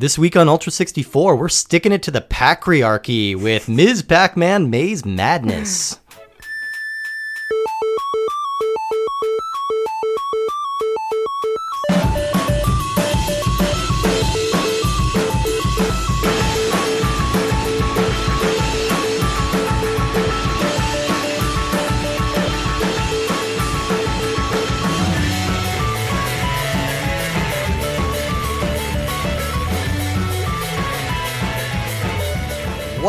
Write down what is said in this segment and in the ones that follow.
This week on Ultra 64, we're sticking it to the patriarchy with Ms. Pac Man Maze Madness.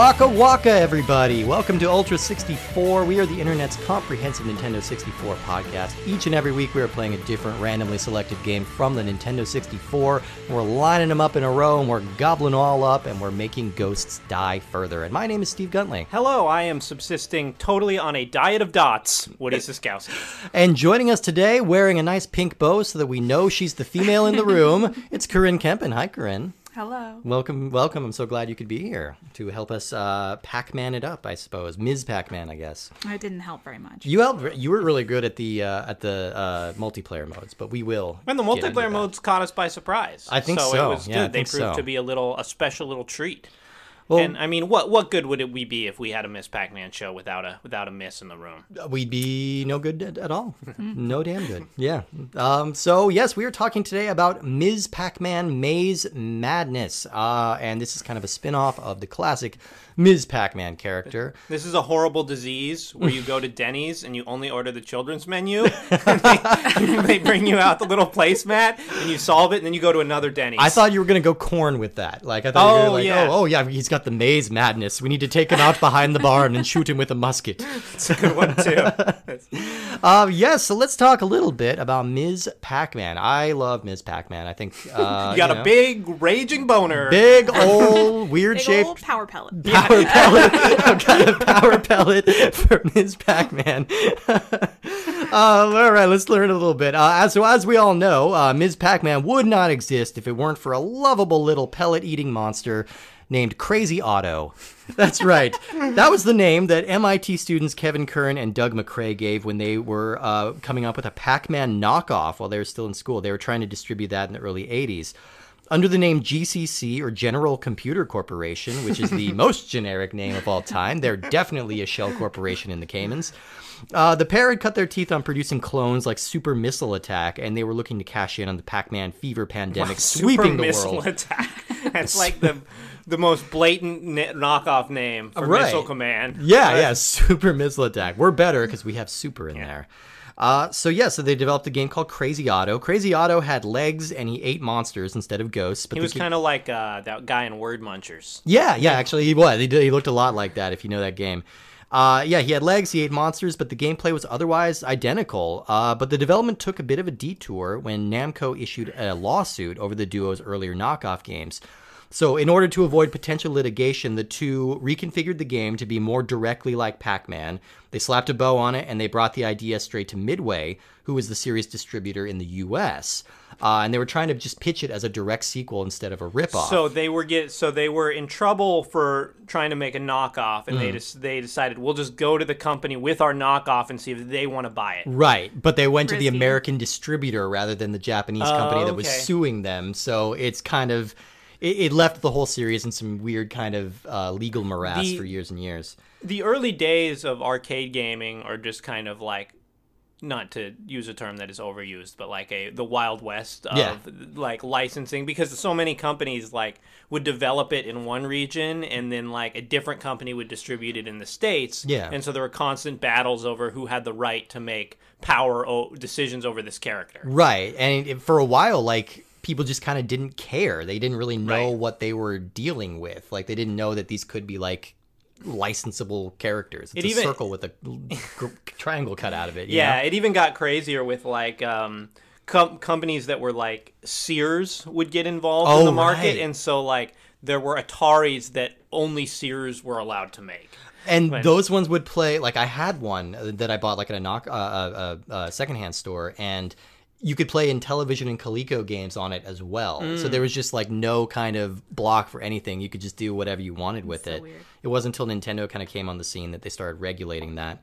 Waka waka, everybody! Welcome to Ultra 64. We are the internet's comprehensive Nintendo 64 podcast. Each and every week, we are playing a different randomly selected game from the Nintendo 64. We're lining them up in a row, and we're gobbling all up, and we're making ghosts die further. And my name is Steve Guntley. Hello, I am subsisting totally on a diet of dots. Woody Siskowski. And joining us today, wearing a nice pink bow so that we know she's the female in the room, it's Corinne Kempen. Hi, Corinne. Hello. Welcome, welcome. I'm so glad you could be here to help us uh, Pac-Man it up, I suppose. Ms. Pac-Man, I guess. I didn't help very much. You helped. You were really good at the uh, at the uh, multiplayer modes, but we will. And the multiplayer modes caught us by surprise. I think so. so. It was Yeah, I good. They think proved so. to be a little, a special little treat. Well, and I mean, what what good would it we be if we had a Miss Pac-Man show without a without a miss in the room? we'd be no good at, at all. no damn good. Yeah. Um, so yes, we are talking today about Ms. Pac-Man Maze Madness, uh, and this is kind of a spin-off of the classic Ms. Pac-Man character. This is a horrible disease where you go to Denny's and you only order the children's menu. and they, they bring you out the little placemat and you solve it, and then you go to another Denny's. I thought you were gonna go corn with that. Like I thought you were Oh, like, yeah. oh, oh yeah, he's got the maze madness. We need to take him out behind the barn and shoot him with a musket. it's a good one too. Uh, yes, so let's talk a little bit about Ms. Pac-Man. I love Ms. Pac-Man. I think uh, You got know, a big raging boner. big old weird Big shaped old power pellet. power pellet. I've got a power pellet for Ms. Pac-Man. uh, all right, let's learn a little bit. Uh, as, so as we all know, uh, Ms. Pac-Man would not exist if it weren't for a lovable little pellet-eating monster named Crazy Otto. That's right. that was the name that MIT students Kevin Curran and Doug Macrae gave when they were uh, coming up with a Pac-Man knockoff while they were still in school. They were trying to distribute that in the early 80s. Under the name GCC or General Computer Corporation, which is the most generic name of all time, they're definitely a shell corporation in the Caymans. Uh, the pair had cut their teeth on producing clones like Super Missile Attack, and they were looking to cash in on the Pac-Man fever pandemic sweeping Super the missile world. attack. That's like the the most blatant knockoff name for Right. Missile Command. Yeah, yeah, Super Missile Attack. We're better because we have Super in there. Uh, so yeah, so they developed a game called Crazy Otto. Crazy Otto had legs and he ate monsters instead of ghosts. But He was kind of like uh, that guy in Word Munchers. Yeah, yeah, actually he was. He, did, he looked a lot like that if you know that game. Uh, yeah, he had legs, he ate monsters, but the gameplay was otherwise identical. Uh, but the development took a bit of a detour when Namco issued a lawsuit over the duo's earlier knockoff games. So, in order to avoid potential litigation, the two reconfigured the game to be more directly like Pac Man. They slapped a bow on it and they brought the idea straight to Midway, who was the series distributor in the US. Uh, and they were trying to just pitch it as a direct sequel instead of a ripoff. So they were get so they were in trouble for trying to make a knockoff, and Mm. they just they decided we'll just go to the company with our knockoff and see if they want to buy it. Right, but they went to the American distributor rather than the Japanese company that was suing them. So it's kind of it, it left the whole series in some weird kind of uh, legal morass The- for years and years. The early days of arcade gaming are just kind of like not to use a term that is overused, but like a the wild west of Yeah. like licensing because so many companies like would develop it in one region and then like a different company would distribute it in the states. Yeah. And so there were constant battles over who had the right to make power o- decisions over this character. Right, and it, for a while, like people just kind of didn't care. They didn't really know Right. what they were dealing with. Like they didn't know that these could be like licensable characters. It's It a even- circle with a gr- triangle cut out of it. you Yeah, know? it even got crazier with like um, com- companies that were like Sears would get involved Oh, in the market, right. and so like there were Ataris that only Sears were allowed to make. And Right. those ones would play like I had one that I bought like at a knock uh, uh, uh, uh, secondhand store, and you could play Intellivision and Coleco games on it as well. So Mm. there was just like no kind of block for anything. You could just do whatever you wanted with so it. weird. It wasn't until Nintendo kind of came on the scene that they started regulating that.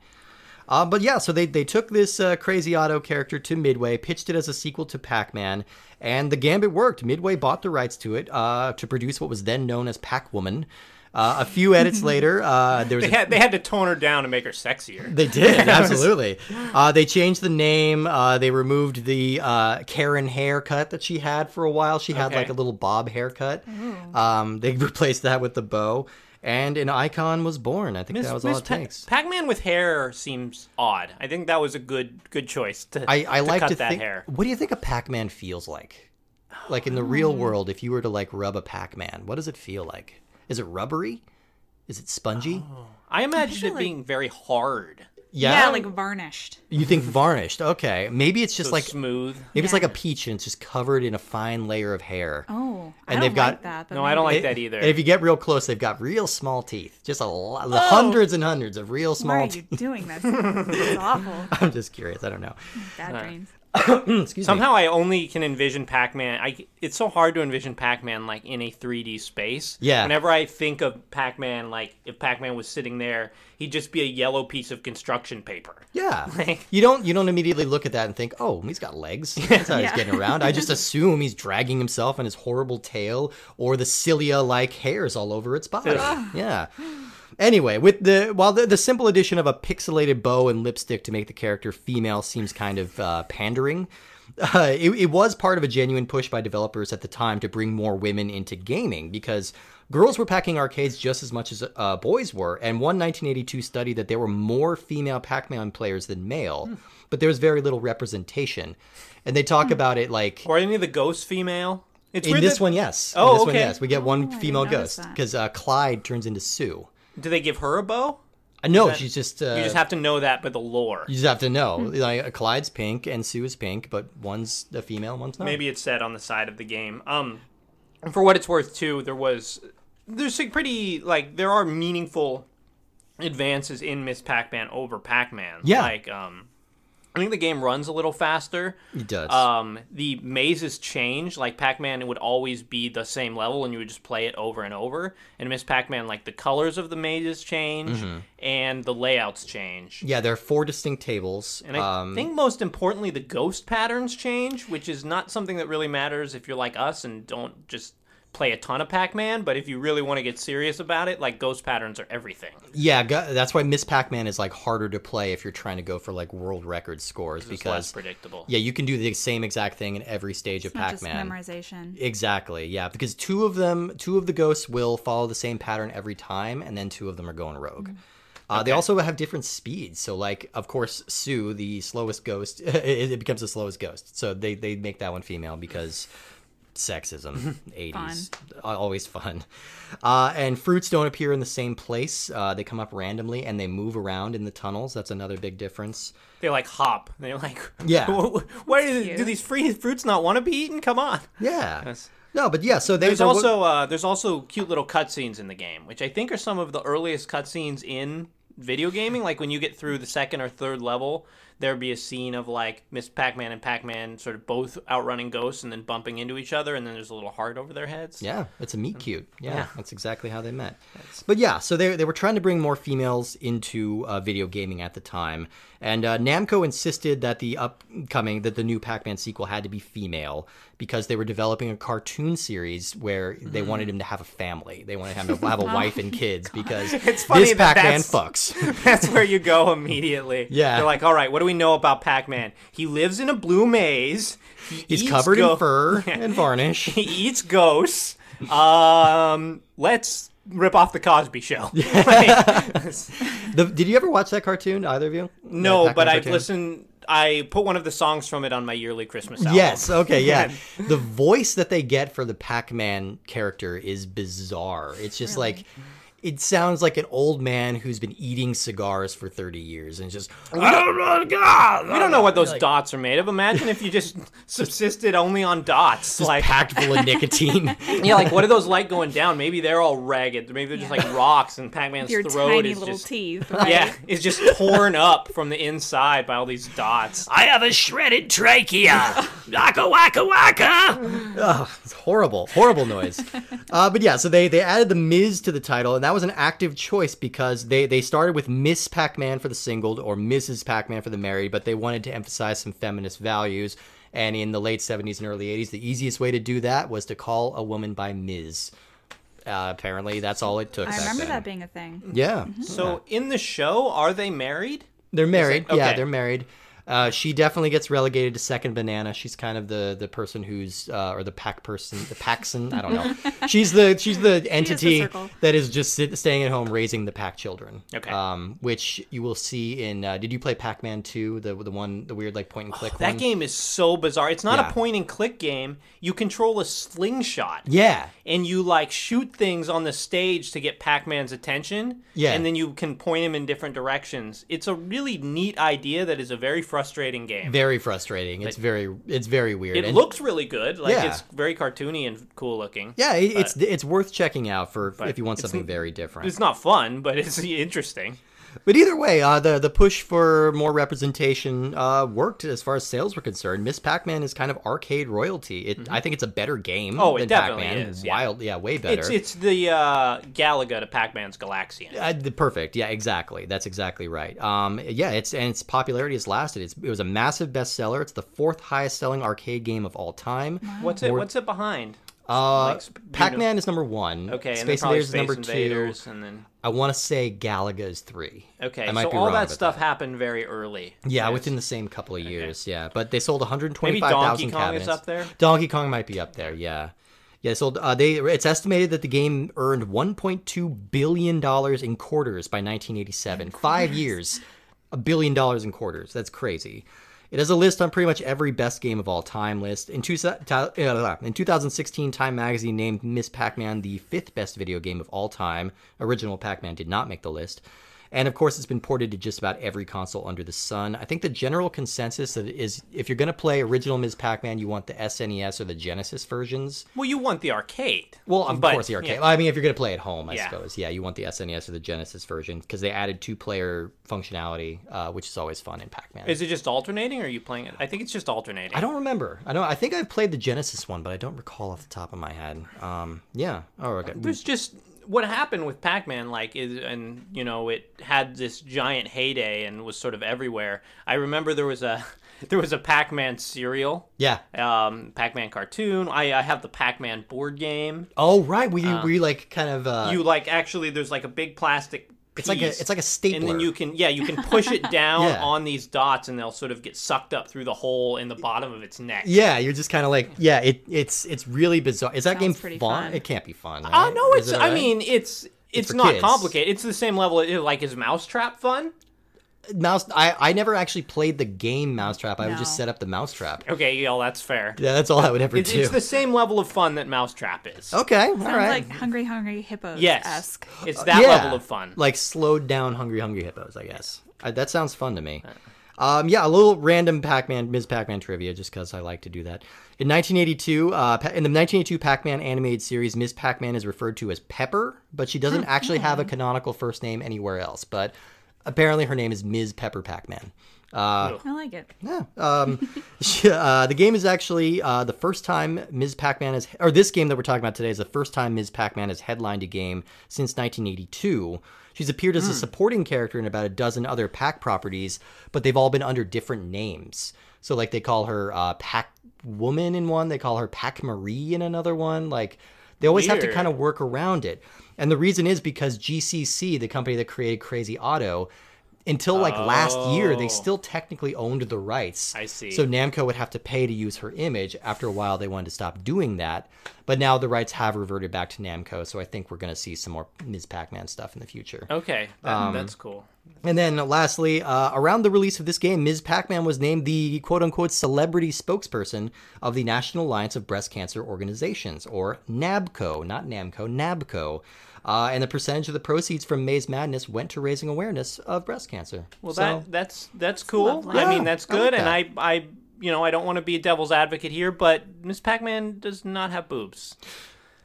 Uh, but yeah, so they, they took this uh, Crazy Otto character to Midway, pitched it as a sequel to Pac Man, and the gambit worked. Midway bought the rights to it uh, to produce what was then known as Pac Woman. Uh, a few edits later, uh, there was They a had, they had to tone her down to make her sexier. they did absolutely. Uh, they changed the name. Uh, they removed the uh, Karen haircut that she had for a while. She had Okay. like a little bob haircut. Um, they replaced that with the bow, and an icon was born. I think that was all Miss it Pa- takes. Pac-Man with hair seems odd. I think that was a good good choice to, I, I to like cut to that think. hair. What do you think a Pac-Man feels like? Like in the real world, if you were to like rub a Pac-Man, what does it feel like? Is it rubbery? Is it spongy? Oh. I imagine picture, it like- being very hard, Yeah, like varnished. you think varnished? Okay, maybe it's just so like smooth. maybe it's like a peach and it's just covered in a fine layer of hair. Oh, I And don't they've got- like that. but No, I don't maybe- like that either. And if you get real close, they've got real small teeth. Just a lot, oh. hundreds and hundreds of real small. Why are you teeth. doing this? It's awful. I'm just curious. I don't know. Bad dreams. Excuse me. Somehow I only can envision Pac-Man. I it's so hard to envision Pac-Man like in a 3D space. Yeah. Whenever I think of Pac-Man, like if Pac-Man was sitting there, he'd just be a yellow piece of construction paper. Yeah. Like- You don't you don't immediately look at that and think, oh, he's got legs. That's how he's getting around. I just assume he's dragging himself on his horrible tail or the cilia like hairs all over its body. yeah. Anyway, with the while the, the simple addition of a pixelated bow and lipstick to make the character female seems kind of uh, pandering. Uh, it, it was part of a genuine push by developers at the time to bring more women into gaming because girls were packing arcades just as much as uh, boys were. And one 1982 study that there were more female Pac-Man players than male, but there was very little representation. And they talk about it like Or any of the ghosts female. It's in this that- one, yes. Oh, in this one, okay. yes. We get one I didn't female ghost because uh, Clyde turns into Sue. Do they give her a bow? Uh, no, that- she's just. Uh, You just have to know that by the lore. You just have to know. Hmm. Like Clyde's pink and Sue is pink, but one's a female, one's not. Maybe it's said on the side of the game. Um, and for what it's worth, too, there was there's like pretty like there are meaningful advances in Miss Pac-Man over Pac-Man. Yeah. like um, I think the game runs a little faster. It does. Um, the mazes change. Like Pac-Man, it would always be the same level, and you would just play it over and over. And Miss Pac-Man, like the colors of the mazes change, Mm-hmm. and the layouts change. yeah, there are four distinct tables. And I um, think most importantly, the ghost patterns change, which is not something that really matters if you're like us and don't just play a ton of Pac-Man. But if you really want to get serious about it, like ghost patterns are everything. yeah, go- that's why Miss Pac-Man is like harder to play if you're trying to go for like world record scores It's less because predictable. yeah, you can do the same exact thing in every stage of Not Pac-Man. memorization. Exactly. Yeah, because two of them, two of the ghosts will follow the same pattern every time, and then two of them are going rogue. Uh, They also have different speeds. So, like, of course, Sue, the slowest ghost, it, it becomes the slowest ghost. So they they make that one female because sexism, eighties, always fun. Uh, and fruits don't appear in the same place. Uh, they come up randomly and they move around in the tunnels. That's another big difference. They like hop. They're like, Yeah. What is, do Cute. these free fruits not want to be eaten? Come on. Yeah. Yes. No, but yeah. So There's also uh, there's also cute little cutscenes in the game, which I think are some of the earliest cutscenes in video gaming. Like when you get through the second or third level, there'd be a scene of like Miss Pac-Man and Pac-Man sort of both outrunning ghosts and then bumping into each other, and then there's a little heart over their heads. Yeah, it's a meet cute. Yeah, Yeah. that's exactly how they met. But yeah, so they, they were trying to bring more females into uh, video gaming at the time, and uh, Namco insisted that the upcoming that the new Pac-Man sequel had to be female because they were developing a cartoon series where they Mm-hmm. wanted him to have a family. They wanted him to have a wife and kids because It's funny this Pac-Man that's- fucks. That's where you go immediately. Yeah. They're like, all right, what do we know about Pac-Man? He lives in a blue maze. He He's covered go- in fur and varnish. He eats ghosts. Um, let's rip off the Cosby Show. The, did you ever watch that cartoon? Either of you? no, That but I've listened. I put one of the songs from it on my yearly Christmas album. Yes. Okay. Yeah. the voice that they get for the Pac-Man character is bizarre. It's just like. It sounds like an old man who's been eating cigars for 30 years and just We don't know what those dots are made of. Imagine if you just subsisted only on dots. just like, packed full of nicotine. yeah, like what are those like going down? Maybe they're all ragged. Maybe they're just like rocks, and Pac-Man's Your throat tiny is little just teeth. Right? yeah, is just torn up from the inside by all these dots. I have a shredded trachea. waka waka waka. oh, it's horrible, horrible noise. Uh, but yeah, so they they added the Miz to the title, and that was an active choice because they they started with Miss Pac-Man for the singled or Mrs. Pac-Man for the married, but they wanted to emphasize some feminist values. And in the late 70s and early 80s, the easiest way to do that was to call a woman by Ms. Uh, apparently, that's all it took. I back remember then. that being a thing. Yeah. So in the show, are they married? They're married. Yeah, okay. they're married. Uh, she definitely gets relegated to second banana. She's kind of the the person who's uh, or the pack person, the paxon. I don't know. she's the she's the entity circle. that is just sit, staying at home raising the pack children. Okay. Um, which you will see in. Uh, did you play Pac Man Two? The the one the weird like point and click That one. game is so bizarre. It's not Yeah. a point and click game. You control a slingshot. Yeah. And you like shoot things on the stage to get Pac-Man's attention. Yeah. And then you can point him in different directions. It's a really neat idea that is a very frustrating game. Very frustrating. It's very it's very weird. it And- looks really good. Like Yeah. it's very cartoony and cool looking. Yeah, it, it's it's worth checking out for if you want something very different. It's not fun, but it's interesting. But either way, uh, the the push for more representation uh, worked as far as sales were concerned. Miss Pac-Man is kind of arcade royalty. It, I think it's a better game. Mm-hmm. Oh, it definitely Pac-Man. is, yeah. Wild, yeah, way better. It's it's the uh, Galaga to Pac-Man's Galaxian. Uh, the perfect. Yeah, exactly. That's exactly right. Um, yeah, it's and its popularity has lasted. It's, it was a massive bestseller. It's the fourth highest selling arcade game of all time. What's it? What's it behind? Uh, Like, sp- you know- Pac-Man is number one. Okay, Space probably Invaders is number Invaders, two. and then I want to say Galaga is three. okay. So all that stuff happened very early. Yeah, within the same couple of years. Yeah, but they sold Maybe 125,000 Donkey Kong cabinets. is up there. Donkey Kong might be up there. Yeah, yeah. So uh, they it's estimated that the game earned 1.2 billion dollars in quarters by 1987. Five years, a billion dollars in quarters. That's crazy. It has a list on pretty much every best game of all time list. In, two, uh, in 2016, Time Magazine named Miss Pac-Man the fifth best video game of all time. Original Pac-Man did not make the list. And of course, it's been ported to just about every console under the sun. I think the general consensus is if you're going to play original Ms. Pac-Man, you want the SNES or the Genesis versions. Well, you want the arcade. Well, of But, course, the arcade. yeah. I mean, if you're going to play at home, I Yeah. suppose. Yeah, you want the SNES or the Genesis version because they added two-player functionality, uh, which is always fun in Pac-Man. Is it just alternating, or are you playing it? I think it's just alternating. I don't remember. I don't. I think I've played the Genesis one, but I don't recall off the top of my head. Um, yeah. Oh, okay. There's just what happened with Pac-Man, like, is and you know, it had this giant heyday and was sort of everywhere. I remember there was a there was a Pac-Man cereal, Yeah. um, Pac-Man cartoon. I, I have the Pac-Man board game. Oh, right. We we like kind of. Uh, You like actually, there's like a big plastic. It's like a piece, it's like a stapler. and then you can yeah you can push it down Yeah. on these dots and they'll sort of get sucked up through the hole in the bottom of its neck. Yeah, you're just kind of like, yeah, it it's it's really bizarre. Is that Sounds game pretty fun? fun. It can't be fun. Oh Right? no, it's. it I mean, it's it's, for not kids. complicated. It's the same level. Like is Mousetrap fun? Mouse. I I never actually played the game Mousetrap. I would just set up the Mousetrap. Okay, y'all, that's fair. Yeah, that's all I would ever It's, do. it's the same level of fun that Mousetrap is. Okay, all Sounds right. like Hungry Hungry Hippos Yes, esque. it's that Yeah, level of fun. Like slowed down Hungry Hungry Hippos, I guess. I, that sounds fun to me. Um, yeah, a little random Pac-Man, Ms. Pac-Man trivia, just because I like to do that. In 1982, uh, in the 1982 Pac-Man animated series, Ms. Pac-Man is referred to as Pepper, but she doesn't actually have a canonical first name anywhere else. But apparently, her name is Ms. Pepper Pac-Man. Uh, I like it. yeah. Um, she- uh, the game is actually uh, the first time Ms. Pac-Man is, or this game that we're talking about today is the first time Ms. Pac-Man has headlined a game since 1982. She's appeared as a supporting character in about a dozen other Pac properties, but they've all been under different names. So, like, they call her uh, Pac Woman in one, they call her Pac Marie in another one. Like, they always have to kind of work around it. And the reason is because GCC, the company that created Crazy Otto, until like last year, they Oh. still technically owned the rights. I see. So Namco would have to pay to use her image. After a while, they wanted to stop doing that. But now the rights have reverted back to Namco. So I think we're going to see some more Ms. Pac-Man stuff in the future. Okay, that, Um, that's cool. And then lastly, uh, around the release of this game, Ms. Pac-Man was named the quote-unquote celebrity spokesperson of the National Alliance of Breast Cancer Organizations, or NABCO, not NAMCO, NABCO. Uh, and the percentage of the proceeds from Maze Madness went to raising awareness of breast cancer. Well, So- that that's that's cool. lovely. I mean, Yeah, that's I like good, and that. I I you know I don't want to be a devil's advocate here, but Miss Pac-Man does not have boobs.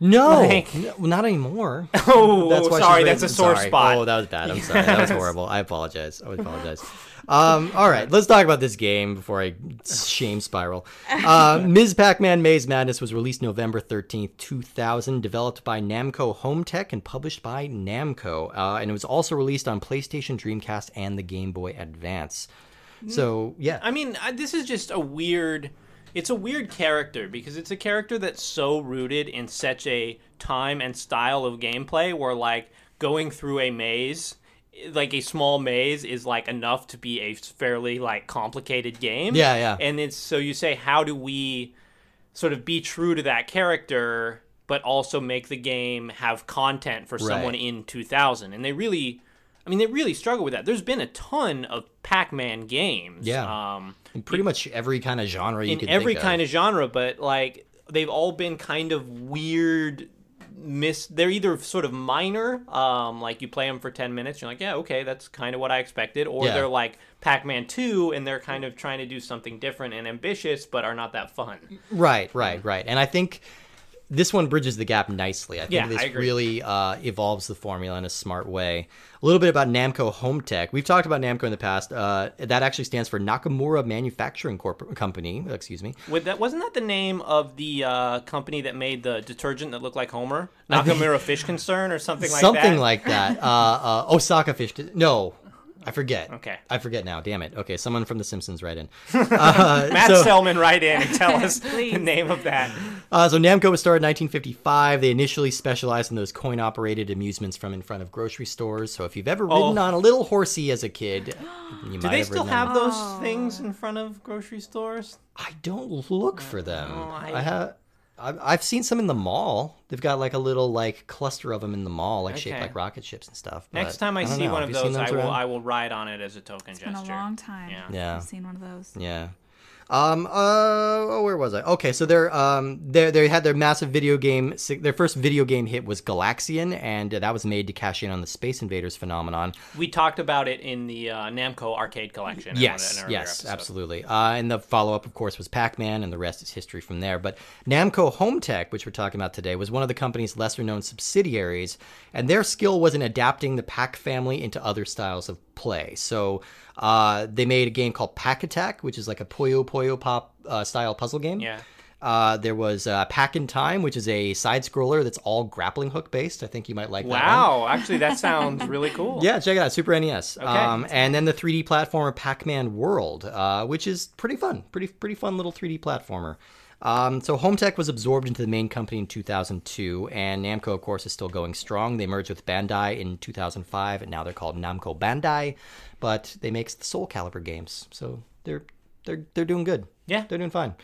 No, Like- no, not anymore. Oh, That's why sorry, that's a sore sorry. spot. Oh, that was bad. I'm sorry. That was horrible. I apologize. I apologize. Um, all right, let's talk about this game before I shame spiral. Uh, Ms. Pac-Man Maze Madness was released November 13th, 2000, developed by Namco Hometek and published by Namco. Uh, and it was also released on PlayStation, Dreamcast, and the Game Boy Advance. So, yeah. I mean, I, this is just a weird. It's a weird character because it's a character that's so rooted in such a time and style of gameplay where, like, going through a maze, like a small maze, is like enough to be a fairly like complicated game. Yeah, yeah. And it's so you say, how do we sort of be true to that character, but also make the game have content for someone Right. in 2000? And they really. I mean, they really struggle with that. There's been a ton of Pac-Man games. Yeah. Um, in pretty much every kind of genre you in every kind of genre, but like they've all been kind of weird. Miss. They're either sort of minor, um, like you play them for ten minutes, you're like, yeah, okay, that's kind of what I expected, or Yeah. they're like Pac-Man Two, and they're kind of trying to do something different and ambitious, but are not that fun. Right, right, right. And I think this one bridges the gap nicely. I think Yeah, this really uh, evolves the formula in a smart way. A little bit about Namco Hometek. We've talked about Namco in the past. Uh, that actually stands for Nakamura Manufacturing Corp- Company. Excuse me. With that, wasn't that the name of the uh, company that made the detergent that looked like Homer, Nakamura Fish Concern, or something like Something that? Something like that. Uh, uh, Osaka Fish. No, I forget. Okay. I forget now. Damn it. Okay, someone from The Simpsons, right in. Uh, Matt so- Selman, write in and tell us the name of that. Uh, so Namco was started in 1955. They initially specialized in those coin-operated amusements from in front of grocery stores. So if you've ever ridden Oh. on a little horsey as a kid, you Do might they have still ridden on have those things in front of grocery stores? I don't look for them. Oh, I- I, have. I've, I've seen some in the mall. They've got like a little like cluster of them in the mall, like shaped like rocket ships and stuff. Next time I, don't see know. one Have of those, I will around? I will ride on it as a token It's been a long time. Yeah. Yeah. I've seen one of those. Yeah. Um. Uh. oh, Where was I? Okay. So they're um. They they had their massive video game. Their first video game hit was Galaxian, and that was made to cash in on the Space Invaders phenomenon. We talked about it in the uh, Namco arcade collection. Yes, in yes, episode. absolutely. Uh, and the follow up, of course, was Pac Man, and the rest is history from there. But Namco Hometek, which we're talking about today, was one of the company's lesser known subsidiaries, and their skill was in adapting the Pac family into other styles of play. So uh, they made a game called Pac-Attack, which is like a Puyo Puyo Pop uh, style puzzle game. Yeah. Uh, there was uh, Pac-in-Time, which is a side scroller that's all grappling hook based. I think you might like that. Wow. Actually, that sounds really cool. Yeah, check it out, Super NES. Um, and then the 3D platformer Pac-Man World, uh, which is pretty fun, pretty pretty fun little 3D platformer. Um, so Hometek was absorbed into the main company in 2002, and Namco, of course, is still going strong. They merged with Bandai in 2005, and now they're called Namco Bandai, but they make the Soul Calibur games, so they're they're they're doing good. Yeah. they're doing fine.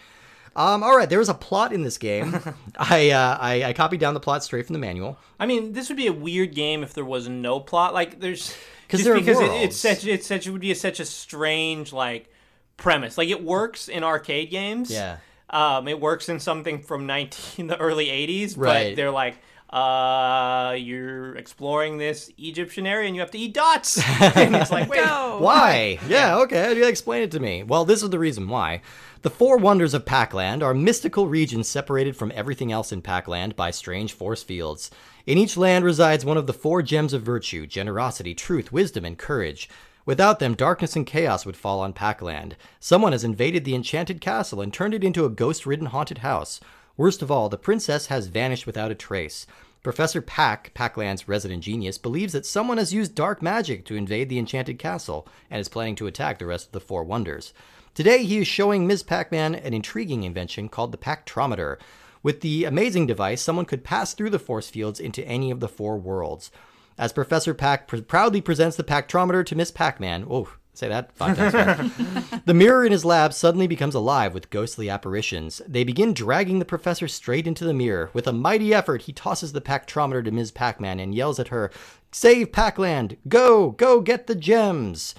Um, all right, there is a plot in this game. I, uh, I I copied down the plot straight from the manual. I mean, this would be a weird game if there was no plot. Like, there's just there because it, it's such it's such it would be a, such a strange like premise. Like, it works in arcade games. Yeah. Um, it works in something from 19 the early 80s, Right. but they're like, uh, you're exploring this Egyptian area and you have to eat dots. and it's like, wait, Go. Why? Yeah, okay. You explain it to me. Well, this is the reason why. The four wonders of Pac-Land are mystical regions separated from everything else in Pac-Land by strange force fields. In each land resides one of the four gems of virtue generosity, truth, wisdom, and courage. Without them, darkness and chaos would fall on Pac-Land. Someone has invaded the enchanted castle and turned it into a ghost ridden haunted house. Worst of all, the princess has vanished without a trace. Professor Pack, Pac-Land's resident genius, believes that someone has used dark magic to invade the enchanted castle and is planning to attack the rest of the Four Wonders. Today, he is showing Ms. Pac-Man an intriguing invention called the Pactrometer. With the amazing device, someone could pass through the force fields into any of the four worlds. As Professor Pack pr- proudly presents the Pactrometer to Miss Pac-Man, oh, say that five times. The mirror in his lab suddenly becomes alive with ghostly apparitions. They begin dragging the professor straight into the mirror. With a mighty effort, he tosses the Pactrometer to Ms. Pac-Man and yells at her, Save Pacland! Go! Go get the gems!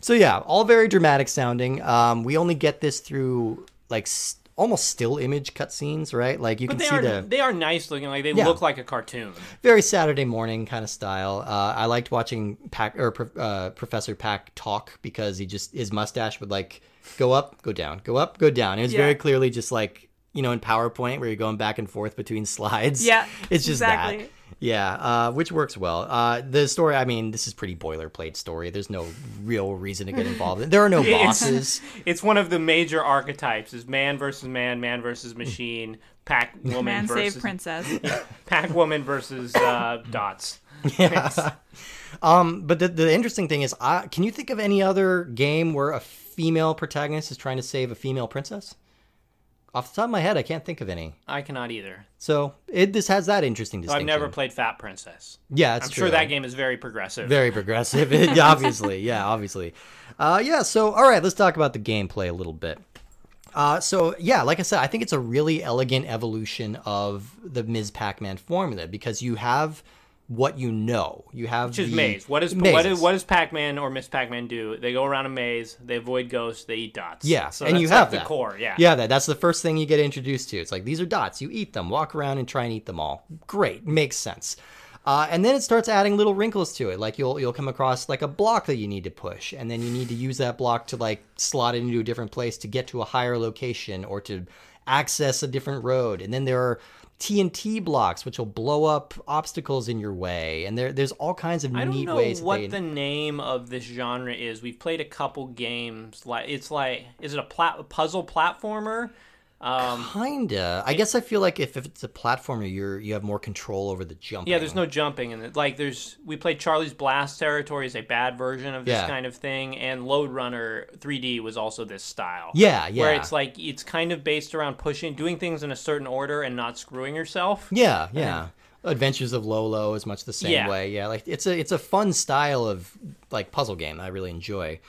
So yeah, all very dramatic sounding. Um, we only get this through like s- almost still image cutscenes, right? Like you But can they see are the they are nice looking. Like they Yeah. look like a cartoon. very Saturday morning kind of style. Uh, I liked watching Pac or uh, Professor Pack talk because he just his mustache would like go up, go down, go up, go down. It was Yeah. very clearly just like you know, in PowerPoint where you're going back and forth between slides. Yeah, it's just exactly. that. Yeah, uh, which works well. Uh, the story, I mean, this is pretty boilerplate story. There's no real reason to get involved. in There are no It's- bosses. It's one of the major archetypes: is man versus man, man versus machine, pack woman Man versus save princess. pack woman versus uh, dots. yeah. um, but the, the interesting thing is, uh, can you think of any other game where a female protagonist is trying to save a female princess? Off the top of my head, I can't think of any. I cannot either. So it this has that interesting So distinction. I've never played Fat Princess. Yeah, it's I'm true. sure that game is very progressive. very progressive. obviously, yeah, obviously. Uh, yeah. So all right, let's talk about the gameplay a little bit. Uh, so yeah, like I said, I think it's a really elegant evolution of the Ms. Pac-Man formula because you have what you know. You have Which is the maze. What is what is what does Pac-Man or Miss Pac-Man do? They go around a maze. They avoid ghosts. They eat dots. Yeah, so and you like have the core. Yeah, Yeah, that that's the first thing you get introduced to. It's like these are dots. You eat them. Walk around and try and eat them all. Great, makes sense. Uh, and then it starts adding little wrinkles to it. Like you'll you'll come across like a block that you need to push, and then you need to use that block to like slot it into a different place to get to a higher location or to access a different road. And then there are TNT blocks which will blow up obstacles in your way, and there there's all kinds of I neat ways. I don't know what they- the name of this genre is. We've played a couple games. Like it's like is it a plat- puzzle platformer? Um, Kinda. I guess I feel like if, if it's a platformer, you're you have more control over the jumping. yeah, there's no jumping in it. Like there's we played Charlie's Blast Territory is a bad version of this Yeah. kind of thing, and Lode Runner 3D was also this style. Yeah, yeah. Where it's like it's kind of based around pushing, doing things in a certain order, and not screwing yourself. Yeah, yeah. Adventures of Lolo is much the same Yeah. way. Yeah, like it's a it's a fun style of like puzzle game that I really enjoy.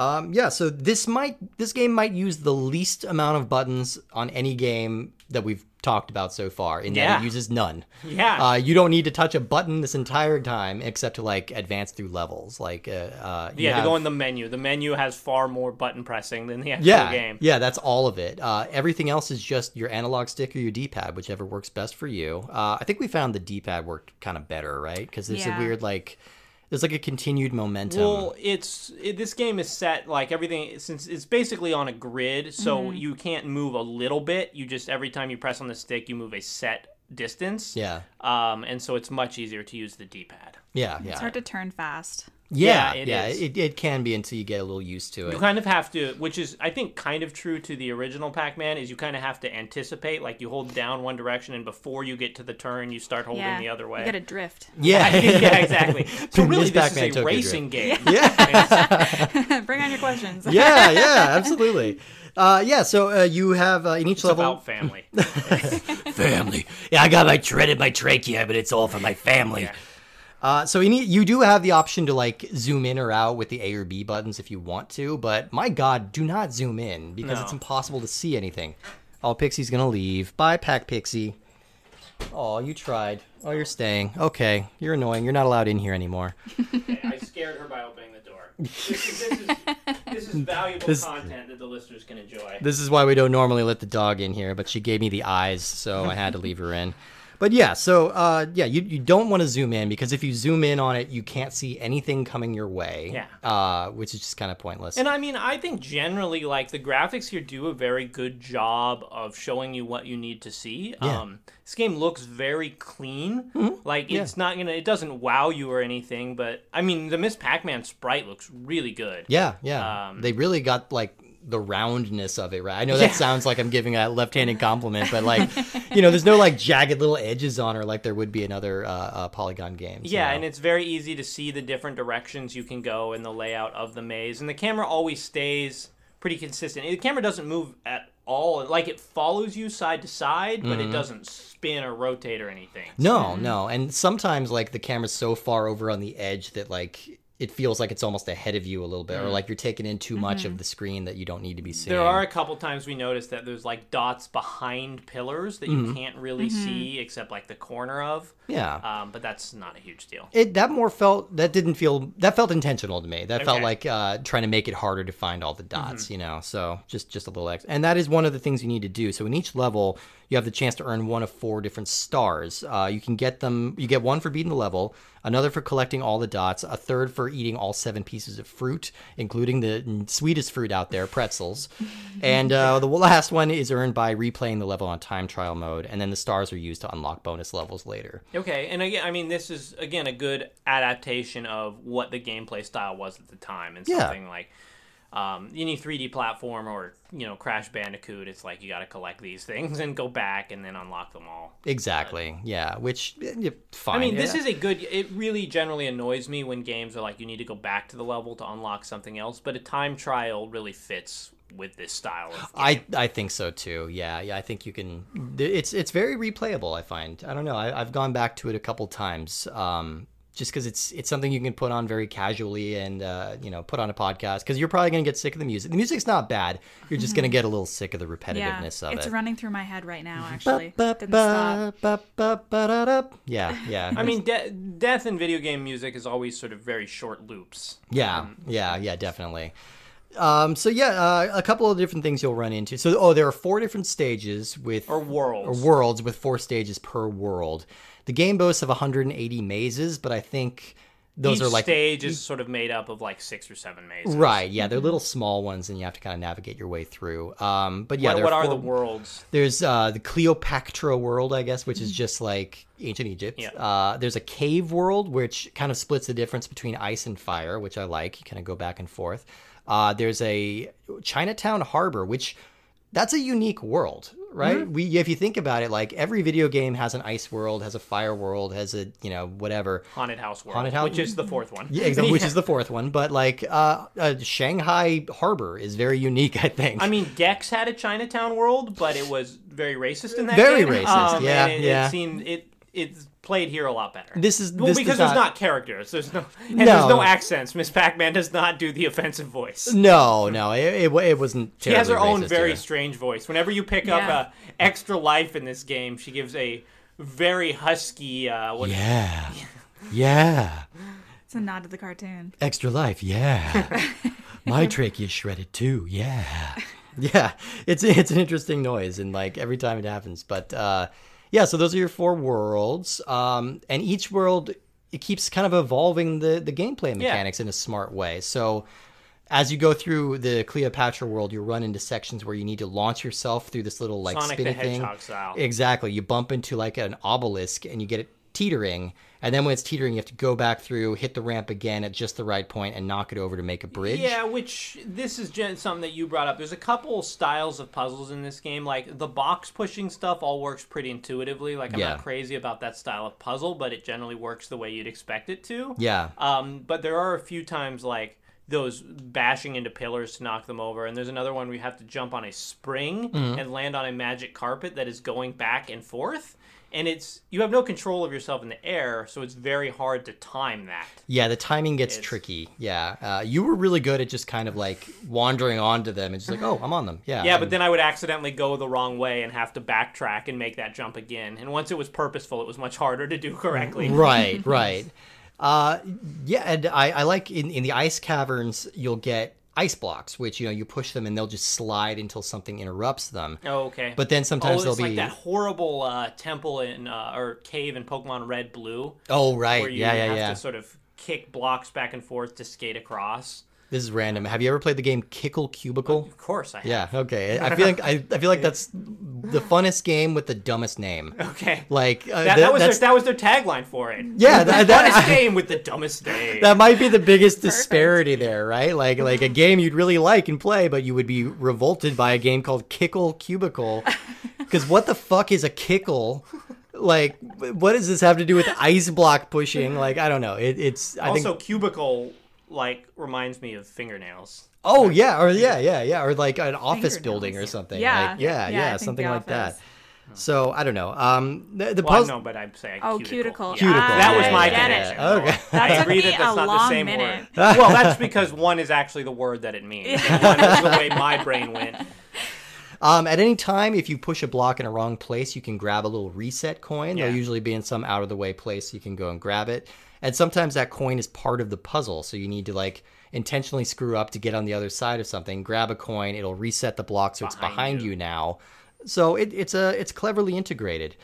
Um, yeah, so this might this game might use the least amount of buttons on any game that we've talked about so far. In that it uses none. Yeah. Uh, you don't need to touch a button this entire time except to like advance through levels. Like uh, uh, you yeah, have- to go in the menu. The menu has far more button pressing than the actual yeah, game. Yeah, that's all of it. Uh, everything else is just your analog stick or your D-pad, whichever works best for you. Uh, I think we found the D-pad worked kind of better, right? Because there's Yeah. a weird like, there's like a continued momentum. Well, it's it, this game is set like everything since it's basically on a grid, so Mm-hmm. you can't move a little bit. You just every time you press on the stick, you move a set distance. yeah, Um, and so it's much easier to use the D-pad. yeah, yeah, It's hard to turn fast. Yeah, Yeah, it yeah. is. It, it can be until you get a little used to it. You kind of have to, which is I think kind of true to the original Pac-Man, is you kind of have to anticipate. Like you hold down one direction, and before you get to the turn, you start holding yeah, the other way. You gotta drift. Yeah, yeah, exactly. So really, Miss this is a Tokyo racing game. yeah, Bring on your questions. yeah, yeah, absolutely. Uh, yeah, so uh, you have uh, in each It's level about family. family. Yeah, I got my shredded my trachea, but it's all for my family. Yeah. Uh, so you need, you do have the option to like zoom in or out with the A or B buttons if you want to, but my God, do not zoom in because No. it's impossible to see anything. Oh, Pixie's gonna leave. Bye, Pack Pixie. Oh, you tried. Oh, you're staying. Okay, you're annoying. You're not allowed in here anymore. Okay, I scared her by opening the door. This is, this is, this is valuable This- content that the listeners can enjoy. This is why we don't normally let the dog in here, but she gave me the eyes, so I had to leave her in. But yeah, so uh, yeah, you, you don't want to zoom in because if you zoom in on it, you can't see anything coming your way. Yeah. Uh, which is just kind of pointless. And I mean, I think generally, like the graphics here do a very good job of showing you what you need to see. Yeah. Mm-hmm. Um, this game looks very clean. Like Yeah. it's not gonna, it doesn't wow you or anything. But I mean, the Miss Pac-Man sprite looks really good. Yeah, yeah. Um, they really got like the roundness of it, right? I know that Yeah. sounds like I'm giving a left-handed compliment, but like, you know, there's no like jagged little edges on her like there would be in other uh, uh, polygon games. you Yeah, know? and it's very easy to see the different directions you can go in the layout of the maze, and the camera always stays pretty consistent. The camera doesn't move at all; like it follows you side to side, but it doesn't spin or rotate or anything. Mm-hmm. no, no, and sometimes like the camera's so far over on the edge that like it feels like it's almost ahead of you a little bit, or like you're taking in too much of the screen that you don't need to be seeing. There are a couple times we noticed that there's like dots behind pillars that Mm-hmm. you can't really see except like the corner of. yeah. Um, but that's not a huge deal. it that more felt that didn't feel that felt intentional to me. That felt like uh, trying to make it harder to find all the dots, you know. So just just a little extra, and that is one of the things you need to do. So in each level, you have the chance to earn one of four different stars. Uh, you can get them. You get one for beating the level, another for collecting all the dots, a third for eating all seven pieces of fruit, including the sweetest fruit out there, pretzels. and uh, the last one is earned by replaying the level on time trial mode, and then the stars are used to unlock bonus levels later. Okay, and again, I mean, this is again a good adaptation of what the gameplay style was at the time, and Yeah. something like um, any 3D platform or you know Crash Bandicoot. It's like you got to collect these things and go back and then unlock them all. Exactly. Yeah. Which eh, fine. I mean, this Yeah. is a good. It really generally annoys me when games are like you need to go back to the level to unlock something else, but a time trial really fits with this style of game. I, I think so too. Yeah, yeah. I think you can. It's it's very replayable. I find. I don't know. I, I've gone back to it a couple times. Um, just because it's it's something you can put on very casually and uh, you know put on a podcast because you're probably gonna get sick of the music. The music's not bad. You're just gonna get a little sick of the Mm-hmm. Yeah, repetitiveness of it's it. It's running through my head right now. Actually, Ba, ba, ba. Yeah, yeah. I mean, de- death in video game music is always sort of very short loops. Yeah, yeah, yeah, definitely. Um, so yeah, uh, a couple of different things you'll run into. So oh, there are four different stages with Or worlds. or worlds with four stages per world. The game boasts of 180 mazes, but I think those Each are like stage is sort of made up of like six or seven mazes. right. Yeah, they're little small ones, and you have to kind of navigate your way through. Um, but yeah, what what are four- the worlds? There's uh, the Cleopatra world, I guess, which is just like ancient Egypt. Yeah. Uh, there's a cave world, which kind of splits the difference between ice and fire, which I like. You kind of go back and forth. Uh, there's a Chinatown Harbor, which that's a unique world, right? Mm-hmm. We, if you think about it, like every video game has an ice world, has a fire world, has a you know whatever. Haunted House World, Haunted House- which is the fourth one. Yeah, exactly, which is the fourth one. But like uh, uh, Shanghai Harbor is very unique, I think. I mean, Gex had a Chinatown world, but it was very racist in that game. Very game. racist, Um, yeah, it, yeah. It seemed it it's played here a lot better. This is- well this because does there's not- not characters. There's no and No. there's no accents. Miss Pac-Man does not do the offensive voice. no, no, it, it, it wasn't. She has her own very here. strange voice. Whenever you pick Yeah. up a extra life in this game, she gives a very husky. Uh, what, Yeah. Yeah. It's a nod to the cartoon. Extra life. Yeah. My trachea shredded too. Yeah. Yeah. It's it's an interesting noise and like every time it happens. But uh yeah, so those are your four worlds. Um and each world it keeps kind of evolving the the gameplay mechanics in a smart way. So as you go through the Cleopatra world, you run into sections where you need to launch yourself through this little like Sonic spinny thing. Style. Exactly. You bump into like an obelisk and you get it teetering. And then when it's teetering, you have to go back through, hit the ramp again at just the right point, and knock it over to make a bridge. Yeah, which this is gen- something that you brought up. There's a couple styles of puzzles in this game. Like the box pushing stuff all works pretty intuitively. Like I'm Yeah. not crazy about that style of puzzle, but it generally works the way you'd expect it to. Yeah. Um, but there are a few times like those bashing into pillars to knock them over, and there's another one where you have to jump on a spring Mm-hmm. and land on a magic carpet that is going back and forth. And it's you have no control of yourself in the air, so it's very hard to time that. Yeah, the timing gets It's- tricky. Yeah. Uh, you were really good at just kind of like wandering onto them and just like, oh, I'm on them. Yeah. Yeah, but then I would accidentally go the wrong way and have to backtrack and make that jump again. And once it was purposeful, it was much harder to do correctly. right, right. Uh, yeah, and I, I like in, in the ice caverns, you'll get ice blocks, which, you know, you push them and they'll just slide until something interrupts them. Oh, okay. But then sometimes oh, they'll it's like be. that horrible uh, temple in uh, or cave in Pokemon Red Blue, Oh, right. where you Yeah, yeah, have yeah. to sort of kick blocks back and forth to skate across. This is random. Have you ever played the game Kickle Cubicle? Of course, I have. Yeah, okay. I feel like I, I feel like that's the funnest game with the dumbest name. Okay. Like uh, That, that- that was their, that was their tagline for it. yeah, that, Funnest that, game with the dumbest name. that might be the biggest disparity there, right? Like like a game you'd really like and play, but you would be revolted by a game called Kickle Cubicle. Because what the fuck is a kickle? Like, what does this have to do with ice block pushing? Like, I don't know. It, it's I also, think. cubicle like reminds me of fingernails. Oh yeah, or yeah, yeah, yeah, or like an office building or something. Yeah. like, yeah, Yeah, yeah, something The like that. So I don't know. Um, the, the Well, puzzle. no, but I'm saying Oh, cuticle. cuticle. Yeah. Cuticle. That was my yeah, connection. yeah. Okay. That I took agree me that that's a not the long same minute. word. well, that's because one is actually the word that it means. and One is the way my brain went. Um, at any time, if you push a block in a wrong place, you can grab a little reset coin. Yeah. They'll usually be in some out of the way place. So You can go and grab it. And sometimes that coin is part of the puzzle, so you need to like intentionally screw up to get on the other side of something. Grab a coin; it'll reset the block so it's Behind behind you. you now. So it, it's a it's cleverly integrated.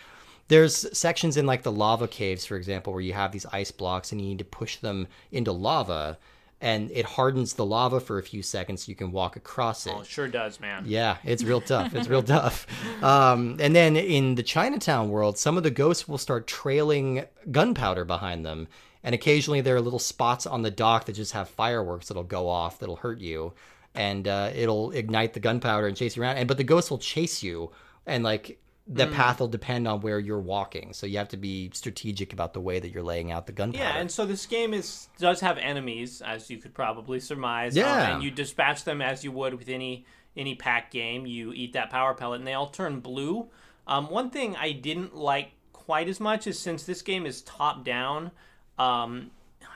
there's sections in like the lava caves, for example, where you have these ice blocks and you need to push them into lava, and it hardens the lava for a few seconds so you can walk across it. Oh, it sure does, man. Yeah, it's real tough. It's real tough. Um, and then in the Chinatown world, some of the ghosts will start trailing gunpowder behind them. And occasionally there are little spots on the dock that just have fireworks that'll go off that'll hurt you. And uh, it'll ignite the gunpowder and chase you around. And but the ghosts will chase you, and like the path will depend on where you're walking. So you have to be strategic about the way that you're laying out the gunpowder. Yeah, and so this game is does have enemies, as you could probably surmise. um, Yeah. and you dispatch them as you would with any any pack game. You eat that power pellet, and they all turn blue. Um, one thing I didn't like quite as much is since this game is top down. Um,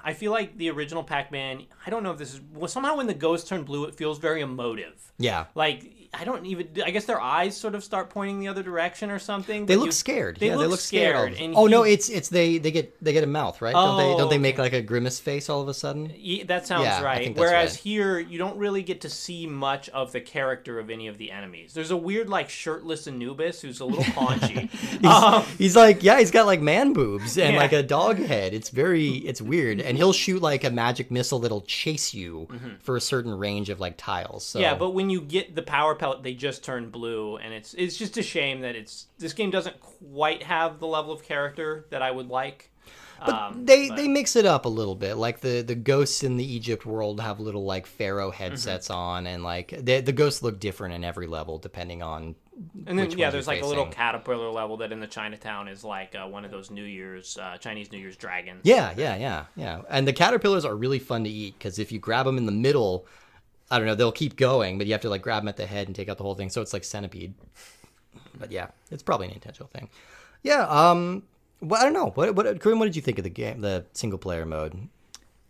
I feel like the original Pac-Man. I don't know if this is well, somehow when the ghosts turn blue, it feels very emotive. yeah. Like I don't even. I guess their eyes sort of start pointing the other direction or something. They look you- scared. They yeah, look they look scared. scared. of- and oh no, it's it's they they get they get a mouth, right? don't they Oh, don't they make like a grimace face all of a sudden? Ye- that sounds Yeah, I right. think that's Whereas right. here, you don't really get to see much of the character of any of the enemies. There's a weird, like, shirtless Anubis who's a little paunchy. um, He's like, yeah, he's got like man boobs and Yeah. like a dog head. It's very, it's weird. And he'll shoot like a magic missile that'll chase you for a certain range of like tiles. So Mm-hmm. yeah, but when you get the power pellet, they just turn blue, and it's it's just a shame that it's this game doesn't quite have the level of character that I would like. um, they but- they mix it up a little bit. Like the the ghosts in the Egypt world have little like pharaoh headsets Mm-hmm. on, and like the the ghosts look different in every level depending on. And then yeah, there's like a little caterpillar level that in the Chinatown is like uh, one of those New Year's uh, Chinese New Year's dragons. Yeah, yeah, yeah, yeah. And the caterpillars are really fun to eat because if you grab them in the middle, I don't know, they'll keep going, but you have to like grab them at the head and take out the whole thing. So it's like centipede. But yeah, it's probably an intentional thing. Yeah. Um. Well, I don't know. What what Kareem, what did you think of the game, the single player mode?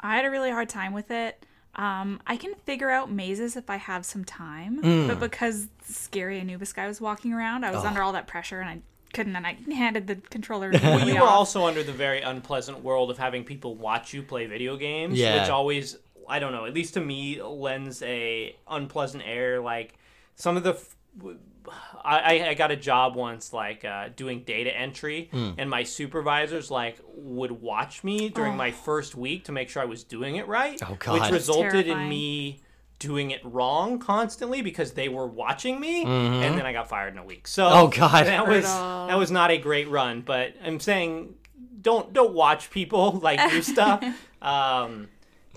I had a really hard time with it. Um, I can figure out mazes if I have some time, Hmm. but because scary Anubis guy was walking around, I was under all that pressure and I couldn't. And I handed the controller. Well, immediately you were off. also under the very unpleasant world of having people watch you play video games, Yeah. which always, I don't know, at least to me, lends a unpleasant air. Like some of the, f- I, I- I got a job once, like uh, doing data entry, Hmm. and my supervisors like would watch me during my first week to make sure I was doing it right, Oh, God. which resulted in me. Doing it wrong constantly because they were watching me, Mm-hmm. and then I got fired in a week. So, Oh, God. that was that was not a great run, but I'm saying don't don't watch people like do stuff. Um,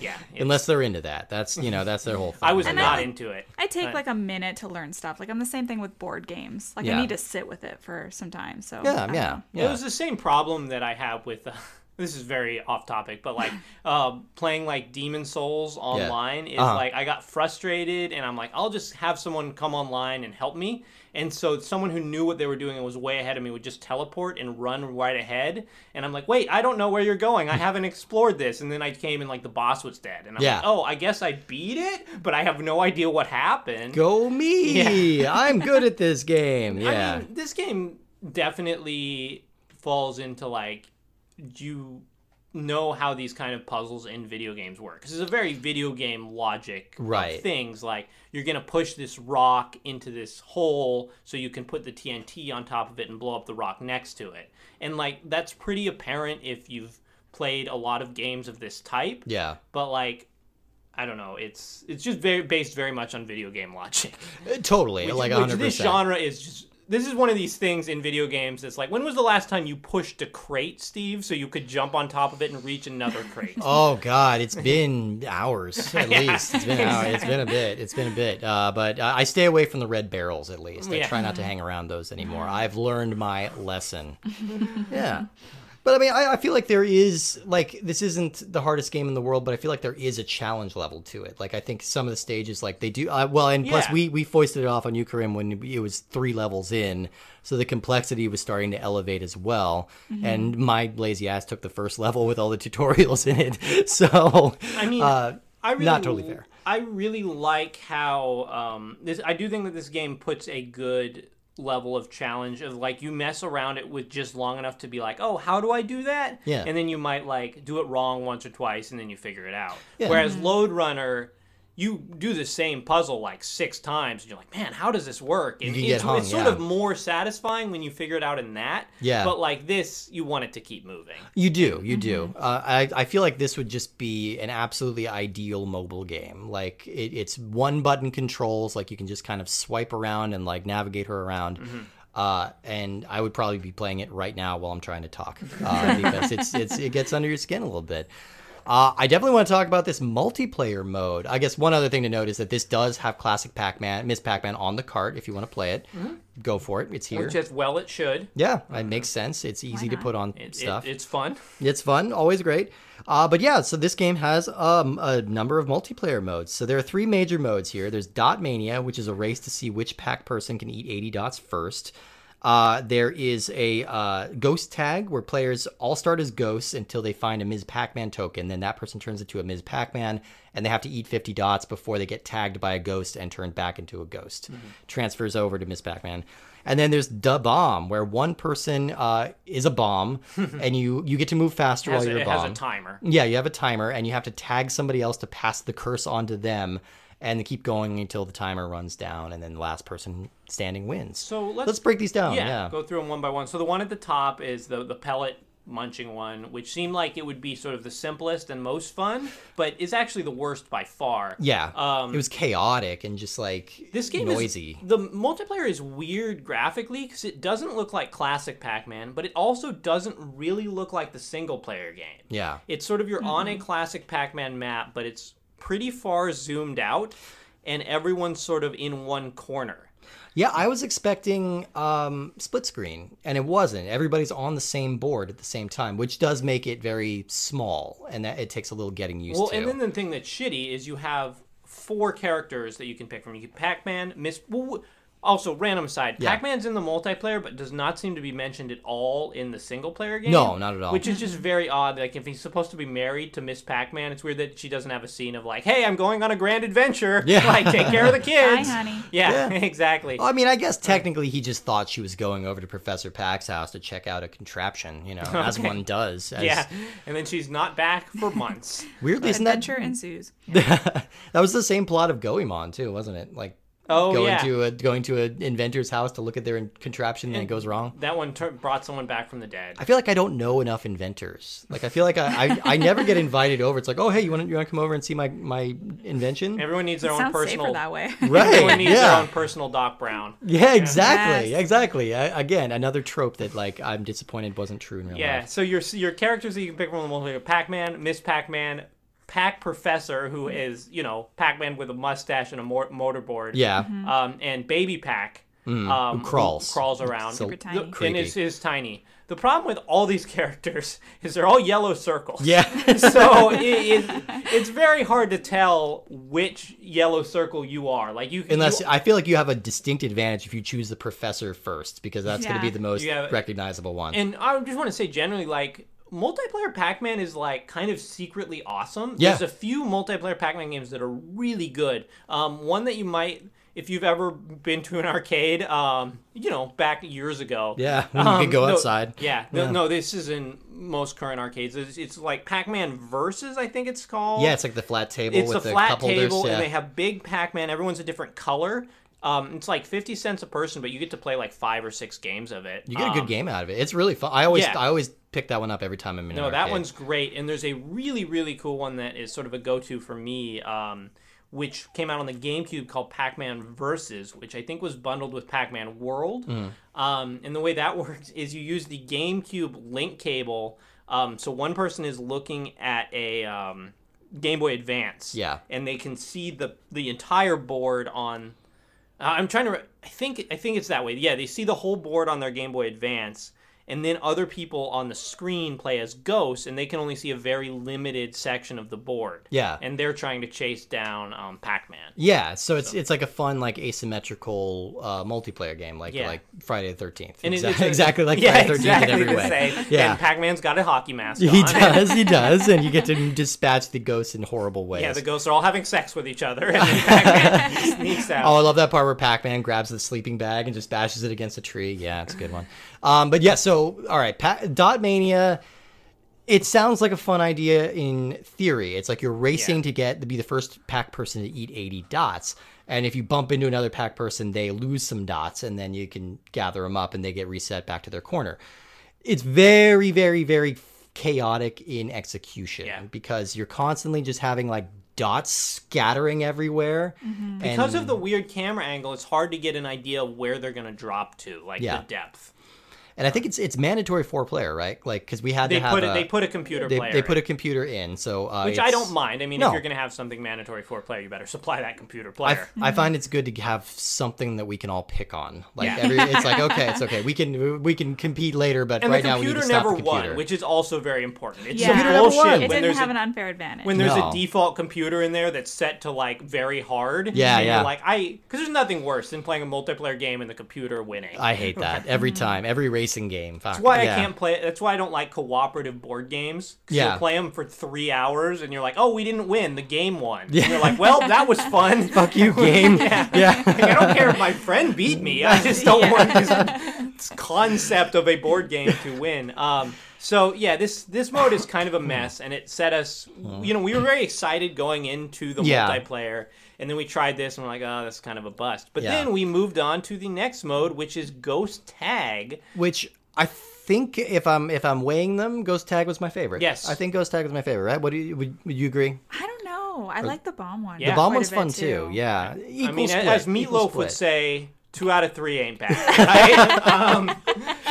yeah, Unless they're into that, that's you know that's their whole thing. I was And I not like- into it. I take Right. like a minute to learn stuff. Like I'm the same thing with board games. Like Yeah. I need to sit with it for some time. So Yeah, don't yeah, yeah. It was the same problem that I have with. Uh, this is very off topic, but like uh, playing like Demon Souls online is Uh-huh. like I got frustrated, and I'm like, I'll just have someone come online and help me. And so someone who knew what they were doing and was way ahead of me would just teleport and run right ahead. And I'm like, wait, I don't know where you're going. I haven't explored this. And then I came and like the boss was dead, and I'm Yeah. like, oh, I guess I beat it, but I have no idea what happened. Go me! I'm good at this game. Yeah. I mean, this game definitely falls into like you know how these kind of puzzles in video games work because it's a very video game logic Right. things like you're gonna push this rock into this hole so you can put the TNT on top of it and blow up the rock next to it and like that's pretty apparent if you've played a lot of games of this type yeah. but like I don't know it's it's just very based very much on video game logic Uh, Totally. which, like which 100%. this genre is just this is one of these things in video games that's like when was the last time you pushed a crate steve so you could jump on top of it and reach another crate Oh God, it's been hours at Yeah, least. It's been hours. It's been a bit. It's been a bit. Uh, but uh, I stay away from the red barrels at least. I Yeah. try not to hang around those anymore. I've learned my lesson. yeah. But I mean, I, I feel like there is like this isn't the hardest game in the world, but I feel like there is a challenge level to it. Like I think some of the stages, like they do uh, well, and plus we we foisted it off on you, when it was three levels in, so the complexity was starting to elevate as well. And my lazy ass took the first level with all the tutorials in it, so i mean uh, I really, not totally fair. i really like how um this i do think that this game puts a good level of challenge of like you mess around it with just long enough to be like oh how do i do that Yeah. and then you might like do it wrong once or twice and then you figure it out Yeah. whereas mm-hmm. Lode Runner you do the same puzzle like six times, and you're like, man, how does this work? And can it's, hung, it's sort yeah. of more satisfying when you figure it out in that. Yeah. But like this, you want it to keep moving. You do, you do. Mm-hmm. Uh, I I feel like this would just be an absolutely ideal mobile game. Like it, it's one button controls, like you can just kind of swipe around and like navigate her around. Mm-hmm. Uh, and I would probably be playing it right now while I'm trying to talk uh, because it's it's it gets under your skin a little bit. Uh, I definitely want to talk about this multiplayer mode. I guess one other thing to note is that this does have classic Pac-Man, Miss Pac-Man on the cart. If you want to play it, go for it. It's here. Which as well it should. yeah, it makes sense. It's easy to put on It, it- stuff. it's fun. It's fun, always great. Uh, but yeah, so this game has um, a number of multiplayer modes. So there are three major modes here. There's Dot Mania, which is a race to see which pack person can eat 80 dots first. Uh, there is a uh, ghost tag where players all start as ghosts until they find a Ms. Pac-Man token. Then that person turns into a Ms. Pac-Man, and they have to eat 50 dots before they get tagged by a ghost and turned back into a ghost. Mm-hmm. Transfers over to Ms. Pac-Man. And then there's the bomb, where one person uh, is a bomb, and you you get to move faster while a, you're a it has bomb. a timer. Yeah, you have a timer, and you have to tag somebody else to pass the curse on to them, and they keep going until the timer runs down, and then the last person standing wins. So let's- let's break these down. yeah, Yeah, go through them one by one. So the one at the top is the the pellet munching one, which seemed like it would be sort of the simplest and most fun, but is actually the worst by far. yeah. Um, it was chaotic and just like This game noisy. is the multiplayer is weird graphically because it doesn't look like classic Pac-Man, but it also doesn't really look like the single player game. yeah, It's sort of you're on a classic Pac-Man map, but it's pretty far zoomed out, and everyone's sort of in one corner. yeah. I was expecting um, split screen, and it wasn't. Everybody's on the same board at the same time, which does make it very small, and that it takes a little getting used Well, to. Well, and then the thing that's shitty is you have four characters that you can pick from. You can Pac-Man, Miss. Well, also, random side, Yeah. Pac-Man's in the multiplayer, but does not seem to be mentioned at all in the single-player game. No, not at all. Which is just very odd. Like, if he's supposed to be married to Miss Pac-Man, it's weird that she doesn't have a scene of like, "Hey, I'm going on a grand adventure. Yeah. like take care of the kids." Hi, honey. Yeah, exactly. I mean, I guess technically he just thought she was going over to Professor Pac's house to check out a contraption, you know, as one does. As, yeah, and then she's not back for months. Weirdly, isn't that Adventure ensues. that was the same plot of Goemon too, wasn't it? Like Oh going yeah. to a going to an inventor's house to look at their contraption and it goes wrong. that one tur- brought someone back from the dead. I feel like I don't know enough inventors. Like I feel like I, I, I never get invited over. It's like, oh hey, you want to you want to come over and see my my invention? Everyone needs their It own sounds personal. safer that way. Right? Everyone needs their yeah. own personal Doc Brown. Yeah, exactly, Yes. exactly. I, again, another trope that like I'm disappointed wasn't true in real Yeah, life. Yeah. So your your characters that you can pick from the multiplayer: Pac-Man, Miss Pac-Man, Pac Professor, who is you know Pac-Man with a mustache and a mor- mortarboard. Yeah, Um, and Baby Pac, um, who crawls. crawls around, So Super tiny. The- and creepy. is, is tiny. The problem with all these characters is they're all yellow circles. yeah. so it, it, it's very hard to tell which yellow circle you are. Like you, Unless you, I feel like you have a distinct advantage if you choose the professor first, because that's going to be the most Yeah. recognizable one. And I just want to say generally, like multiplayer Pac-Man is like kind of secretly awesome. Yeah. There's a few multiplayer Pac-Man games that are really good. Um, one that you might, if you've ever been to an arcade, um, you know, back years ago. yeah, when you Um, can go no- outside. Yeah, no, Yeah. no, this is in most current arcades. It's, it's like Pac-Man Versus, I think it's called. Yeah, it's like the flat table It's with a flat table, yeah. and they have big Pac-Man. Everyone's a different color. Um, it's like fifty cents a person, but you get to play like five or six games of it. you get a Um, good game out of it. It's really fun. I always yeah. I always pick that one up every time I'm in. No, that one's great, and there's a really, really cool one that is sort of a go-to for me, um, which came out on the GameCube called Pac-Man Versus, which I think was bundled with Pac-Man World. Mm. Um, and the way that works is you use the GameCube link cable. Um, so one person is looking at a um, Game Boy Advance, Yeah. and they can see the the entire board on. Uh, I'm trying to. I think I think it's that way. Yeah, they see the whole board on their Game Boy Advance, and then other people on the screen play as ghosts, and they can only see a very limited section of the board. Yeah. and they're trying to chase down um, Pac-Man. Yeah, so it's it's like a fun like asymmetrical uh, multiplayer game, like Yeah. like Friday the Thirteenth. And Exactly, it's exactly like yeah, Friday the Thirteenth exactly in every way. Yeah. and Pac-Man's got a hockey mask He on. does, he does, and you get to dispatch the ghosts in horrible ways. Yeah, the ghosts are all having sex with each other, and then Pac-Man sneaks out. Oh, I love that part where Pac-Man grabs the sleeping bag and just bashes it against a tree. Yeah, it's a good one. Um, but yeah, so all right, Dot Mania. It sounds like a fun idea in theory. It's like you're racing Yeah. to get to be the first pack person to eat 80 dots. And if you bump into another pack person, they lose some dots and then you can gather them up and they get reset back to their corner. It's very, very, very chaotic in execution Yeah. because you're constantly just having like dots scattering everywhere. Mm-hmm. Because of the weird camera angle, it's hard to get an idea of where they're going to drop to, like Yeah. the depth. And I think it's it's mandatory four player, right? Like because we had They to have put it. a, They put a computer they, player. they put in, a computer in, so uh, which I don't mind. I mean, No. if you're going to have something mandatory for a player, you better supply that computer I, player. I find it's good to have something that we can all pick on. Like Yeah. every, it's like okay, it's okay. We can we can compete later, but and right now we need computer to stop never the computer. Never won, which is also very important. It's Yeah. some Computer never bullshit won. It when didn't there's have a, an unfair advantage. when there's No. a default computer in there that's set to like very hard. Yeah, and yeah. You're like I, because there's nothing worse than playing a multiplayer game and the computer winning. I hate that every time, every racing game. Fuck. That's why yeah. I can't play. That's why I don't like cooperative board games. Cause Yeah. you'll play them for three hours, and you're like, "Oh, we didn't win. The game won." And you're like, "Well, that was fun." Fuck you, game. yeah. Like, I don't care if my friend beat me. I just don't Yeah. want this, this concept of a board game to win. Um, so yeah, this this mode is kind of a mess, and it set us. You know, we were very excited going into the Yeah. multiplayer, and then we tried this, and we're like, "Oh, that's kind of a bust." But Yeah. then we moved on to the next mode, which is Ghost Tag. Which I think if I'm if I'm weighing them, Ghost Tag was my favorite. Yes. I think Ghost Tag was my favorite. Right? What do you would, would you agree? I don't know. I like the bomb one. Yeah. the bomb quite one's fun too. Yeah. I mean, split, as Meat Loaf would say, two out of three ain't bad. Right? um,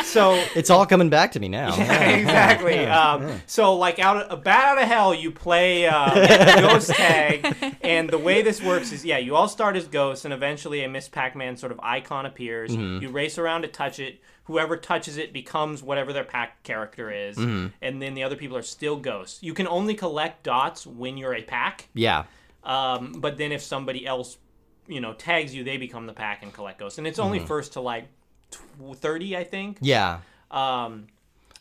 so It's all coming back to me now. Yeah, exactly. Um, so, like, out of, a bat out of hell, you play uh, Ghost Tag, and the way this works is, yeah, you all start as ghosts, and eventually a Miss Pac-Man sort of icon appears. Mm-hmm. You race around to touch it. Whoever touches it becomes whatever their pack character is, Mm-hmm. and then the other people are still ghosts. You can only collect dots when you're a pack. Yeah. Um, but then if somebody else, you know, tags you, they become the pack and collect ghosts. And it's only first to like tw- 30, I think. Yeah. Um,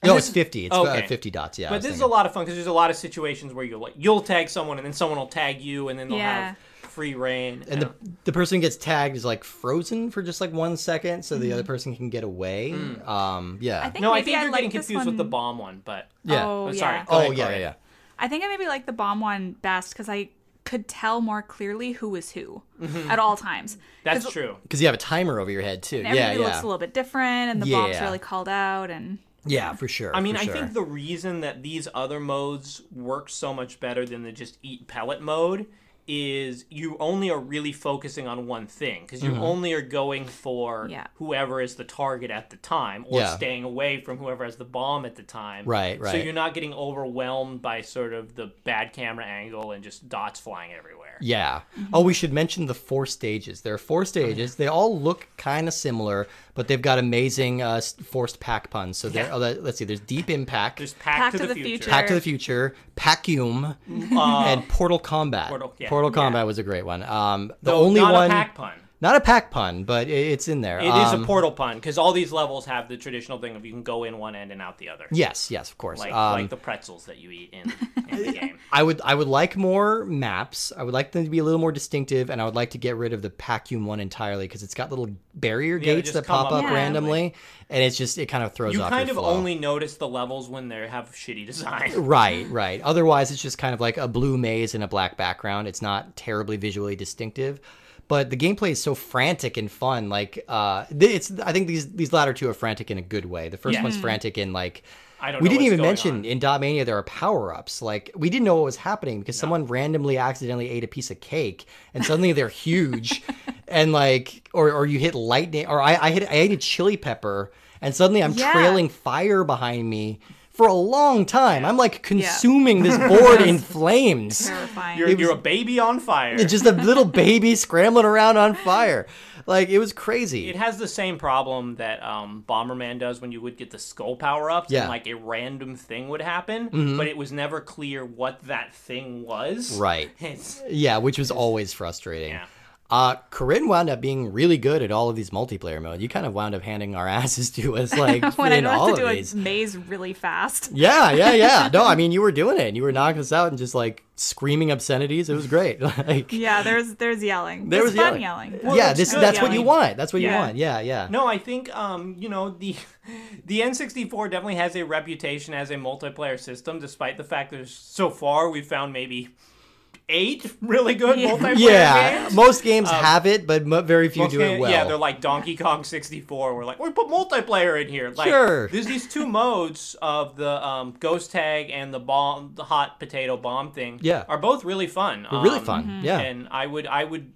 No, it's 50. It's okay. 50 dots. Yeah. But was this is a lot of fun because there's a lot of situations where you'll like you'll tag someone and then someone will tag you and then they'll Yeah. have free reign. And the, the person gets tagged is like frozen for just like one second so Mm-hmm. the other person can get away. Um, yeah. I think no, I think I you're like getting this confused with the bomb one, but yeah. Oh, Oh, sorry. yeah. Oh, ahead, yeah, yeah, yeah. I think I maybe like the bomb one best because I could tell more clearly who was who at all times. that's 'Cause true. Because you have a timer over your head too. Everybody Yeah, It looks a little bit different, and the bomb's Yeah. really called out. And Yeah, for sure. I mean, for I think the reason that these other modes work so much better than the just eat pellet mode is you only are really focusing on one thing because Mm-hmm. you only are going for Yeah. whoever is the target at the time or Yeah. staying away from whoever has the bomb at the time. Right, right. So you're not getting overwhelmed by sort of the bad camera angle and just dots flying everywhere. Yeah. Mm-hmm. Oh, we should mention the four stages. There are four stages. They all look kind of similar, but they've got amazing uh, forced pack puns. So there. Yeah. Oh, let- let's see. There's Deep Impact, There's Pack, to, the, future. Future. Pack to the Future, Pacum, Uh, and Portal Combat. Portal, yeah. Combat was a great one. Um, the though only not one, a pack pun. Not a pack pun, but it's in there. It is Um, a portal pun because all these levels have the traditional thing of you can go in one end and out the other. Yes, yes, of course. Like, um, like the pretzels that you eat in, in the game. I would I would like more maps. I would like them to be a little more distinctive, and I would like to get rid of the Pacum one entirely because it's got little barrier they gates that pop up up Yeah. randomly, and it's just it kind of throws off the bottom. You off kind your of flow. only notice the levels when they have shitty design. Right, right. Otherwise, it's just kind of like a blue maze in a black background. It's not terribly visually distinctive, but the gameplay is so frantic and fun. Like, uh, it's I think these these latter two are frantic in a good way. The first Yeah. one's frantic in like. I don't We know didn't what's even going mention on. in Dot Mania there are power ups. Like we didn't know what was happening because someone randomly accidentally ate a piece of cake and suddenly they're huge, and like or or you hit lightning or I I hit I ate a chili pepper and suddenly I'm Yeah. trailing fire behind me for a long time. I'm like consuming this board in flames. terrifying. You're, was- you're a baby on fire. It's just a little baby scrambling around on fire. Like it was crazy. It has the same problem that um, Bomberman does when you would get the skull power ups Yeah. and like a random thing would happen, but it was never clear what that thing was. Right. It's, Yeah, which was always frustrating. yeah. Uh, Corinne wound up being really good at all of these multiplayer modes. You kind of wound up handing our asses to us, like when I in don't all have to of do these. a maze really fast. Yeah, yeah, yeah. No, I mean you were doing it. and You were knocking us out and just like screaming obscenities. It was great. like Yeah, there's there's yelling. there There's was fun yelling. yelling. yeah, this good that's what you want. That's what you want. Yeah, yeah. No, I think um, you know the the N64 definitely has a reputation as a multiplayer system, despite the fact that so far we've found maybe eight really good Yeah. multiplayer Yeah, games. most games have it, but mo- very few do game- it well. Yeah, they're like Donkey Kong 64. We're like, we put multiplayer in here. Like, Sure. There's these two modes of the um, ghost tag and the bomb, the hot potato bomb thing. Yeah. are both really fun. They're really Um, fun. Yeah. And I would, I would,